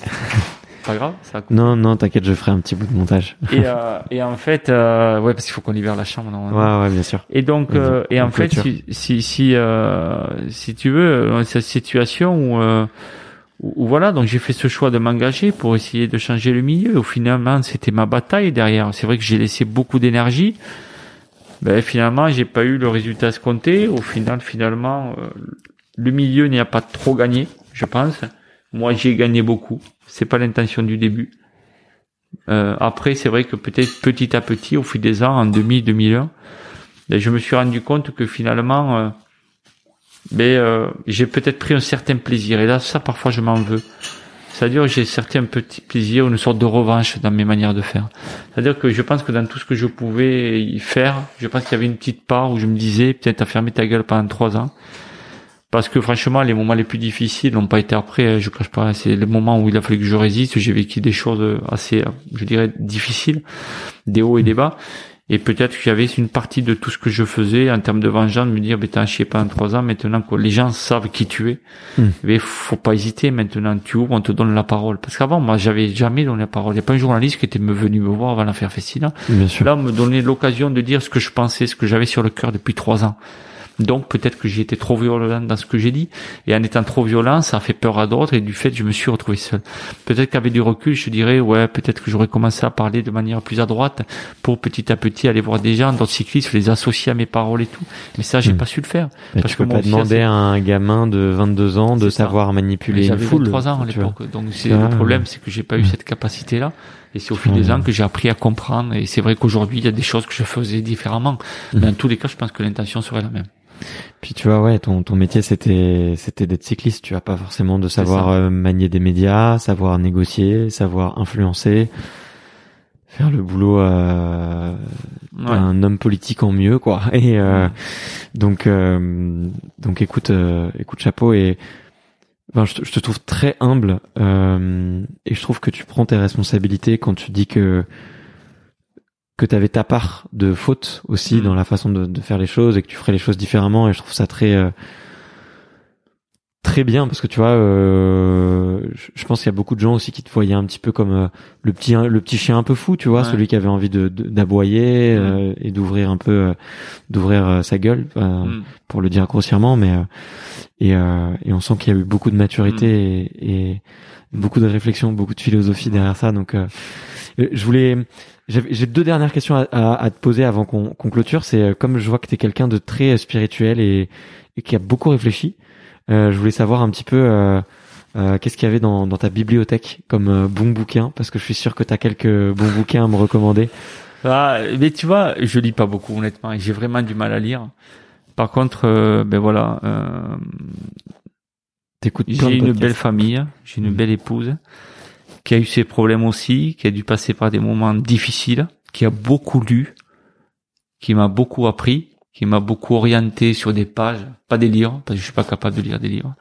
Pas grave, ça. Non, non, t'inquiète, je ferai un petit bout de montage. Et, euh, [laughs] et en fait, euh, ouais, parce qu'il faut qu'on libère la chambre. normalement. Ouais, ouais, bien sûr. Et donc, euh, et en fait, si si si, euh, si tu veux, dans cette situation où, euh, où, où voilà, donc j'ai fait ce choix de m'engager pour essayer de changer le milieu. Au finalement, c'était ma bataille derrière. C'est vrai que j'ai laissé beaucoup d'énergie. Ben finalement, j'ai pas eu le résultat escompté. Au final, finalement, euh, le milieu n'y a pas trop gagné, je pense. Moi, j'ai gagné beaucoup. C'est pas l'intention du début. Euh, après, c'est vrai que peut-être petit à petit, au fil des ans, en 2000, 2001, ben, je me suis rendu compte que finalement, euh, ben, euh, j'ai peut-être pris un certain plaisir. Et là, ça, parfois, je m'en veux. C'est-à-dire j'ai certain petit plaisir, une sorte de revanche dans mes manières de faire. C'est-à-dire que je pense que dans tout ce que je pouvais y faire, je pense qu'il y avait une petite part où je me disais, peut-être à fermer ta gueule pendant trois ans. Parce que franchement, les moments les plus difficiles n'ont pas été après, hein, je cache pas. C'est les moments où il a fallu que je résiste. J'ai vécu des choses assez, je dirais, difficiles, des hauts et des bas. Et peut-être qu'il y avait une partie de tout ce que je faisais en termes de vengeance, de me dire, ben t'as chié pendant trois ans, maintenant que les gens savent qui tu es, Mm. mais faut pas hésiter. Maintenant, tu ouvres, on te donne la parole. Parce qu'avant, moi, j'avais jamais donné la parole. Il n'y a pas un journaliste qui était venu me voir avant l'affaire Festina. Là, on me donnait l'occasion de dire ce que je pensais, ce que j'avais sur le cœur depuis trois ans. Donc peut-être que j'ai été trop violent dans ce que j'ai dit, et en étant trop violent, ça a fait peur à d'autres, et du fait, je me suis retrouvé seul. Peut-être qu'avec du recul, je dirais, ouais, peut-être que j'aurais commencé à parler de manière plus à droite, pour petit à petit aller voir des gens, d'autres cyclistes, les associer à mes paroles et tout. Mais ça, j'ai Hmm. pas su le faire. Mais parce tu peux que pas aussi, demander à un gamin de 22 ans de C'est ça. savoir manipuler une J'avais foule. 23 ans à l'époque, donc c'est Ah. le problème, c'est que j'ai pas eu cette capacité-là. Et c'est au fil des ans que j'ai appris à comprendre. Et c'est vrai qu'aujourd'hui, il y a des choses que je faisais différemment. Mais Mhm. en tous les cas, je pense que l'intention serait la même. Puis tu vois, ouais, ton, ton métier c'était c'était d'être cycliste. Tu as pas forcément de savoir euh, manier des médias, savoir négocier, savoir influencer, faire le boulot euh, Ouais. d'un homme politique en mieux, quoi. Et euh, donc euh, donc écoute euh, écoute chapeau et enfin, je, te, je te trouve très humble euh, et je trouve que tu prends tes responsabilités quand tu dis que que tu avais ta part de faute aussi Mm. dans la façon de, de faire les choses et que tu ferais les choses différemment et je trouve ça très euh, très bien parce que tu vois euh, je, pense qu'il y a beaucoup de gens aussi qui te voyaient un petit peu comme euh, le petit le petit chien un peu fou tu vois Ouais. celui qui avait envie de d'aboyer euh, et d'ouvrir un peu euh, d'ouvrir euh, sa gueule euh, Mm. pour le dire grossièrement mais euh, et euh, et on sent qu'il y a eu beaucoup de maturité et, et beaucoup de réflexion beaucoup de philosophie derrière ça donc euh, je voulais j'ai deux dernières questions à, à- à te poser avant qu'on clôture c'est comme je vois que tu es quelqu'un de très spirituel et, et qui a beaucoup réfléchi je voulais savoir un petit peu euh, euh, qu'est-ce qu'il y avait dans, dans ta bibliothèque comme euh, bon bouquin parce que je suis sûr que tu as quelques bons bouquins à me recommander Ah, mais tu vois, je lis pas beaucoup honnêtement, j'ai vraiment du mal à lire. Par contre, euh, ben voilà, euh, j'ai une belle famille, j'ai une Mhm. belle épouse qui a eu ses problèmes aussi, qui a dû passer par des moments difficiles, qui a beaucoup lu, qui m'a beaucoup appris. Qui m'a beaucoup orienté sur des pages, pas des livres, parce que je suis pas capable de lire des livres.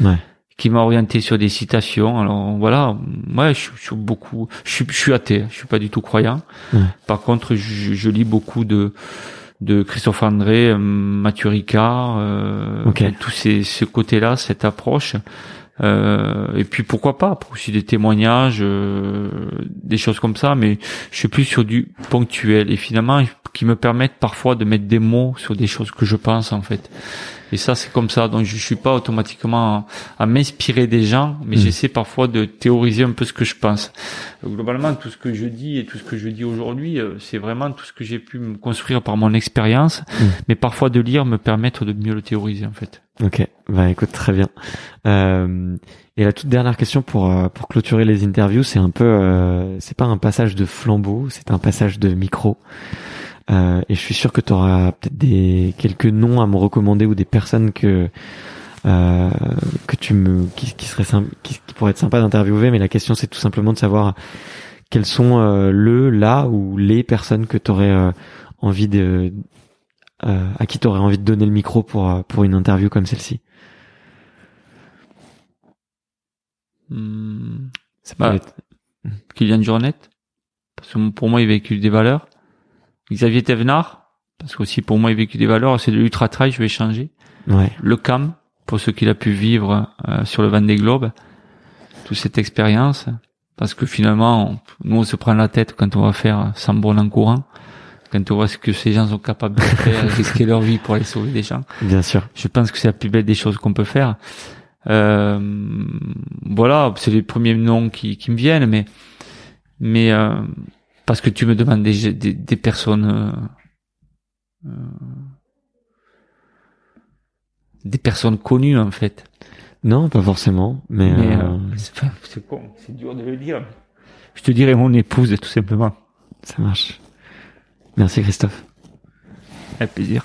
Ouais. Qui m'a orienté sur des citations. Alors voilà, moi je, suis beaucoup, je suis, je suis athée, je suis pas du tout croyant. Ouais. Par contre, je, je lis beaucoup de de Christophe André, euh, Mathieu Ricard, euh, Ok. tous ces ce côté-là, cette approche. Euh, et puis pourquoi pas après aussi des témoignages, euh, des choses comme ça, mais je suis plus sur du ponctuel et finalement qui me permettent parfois de mettre des mots sur des choses que je pense en fait. Et ça c'est comme ça, donc je suis pas automatiquement à, à m'inspirer des gens, mais Mm. j'essaie parfois de théoriser un peu ce que je pense. Globalement, tout ce que je dis et tout ce que je dis aujourd'hui, euh, c'est vraiment tout ce que j'ai pu me construire par mon expérience, Mm. mais parfois de lire me permettre de mieux le théoriser en fait. Ok, bah écoute très bien. Euh, et la toute dernière question pour euh, pour clôturer les interviews, c'est un peu, euh, c'est pas un passage de flambeau, c'est un passage de micro. Euh, et je suis sûr que tu auras peut-être des quelques noms à me recommander ou des personnes que euh, que tu me qui, qui serait qui, qui pourraient être sympa d'interviewer. Mais la question c'est tout simplement de savoir quels sont euh, le, là ou les personnes que tu aurais envie de à qui tu aurais envie de donner le micro pour pour une interview comme celle-ci. Hmm. Bah, peut être- Kylian Jornet, parce que pour moi il véhicule des valeurs. Xavier Thévenard, parce qu'aussi pour moi il véhicule des valeurs, c'est de l'ultra trail, je vais changer. Ouais. Le CAM, pour ce qu'il a pu vivre euh, sur le Vendée Globe, toute cette expérience, parce que finalement, on- nous on se prend la tête quand on va faire 100 bornes en courant, quand on voit ce que ces gens sont capables de faire, [laughs] risquer leur vie pour aller sauver des gens. Bien sûr. Je pense que c'est la plus belle des choses qu'on peut faire. Euh, voilà, c'est les premiers noms qui, qui me viennent, mais mais euh, parce que tu me demandes des, des, des personnes euh, euh, des personnes connues en fait. Non, pas forcément, mais, Mais euh, c'est con, c'est dur de le dire. Je te dirais mon épouse tout simplement. ça marche. Merci Christophe. Avec plaisir.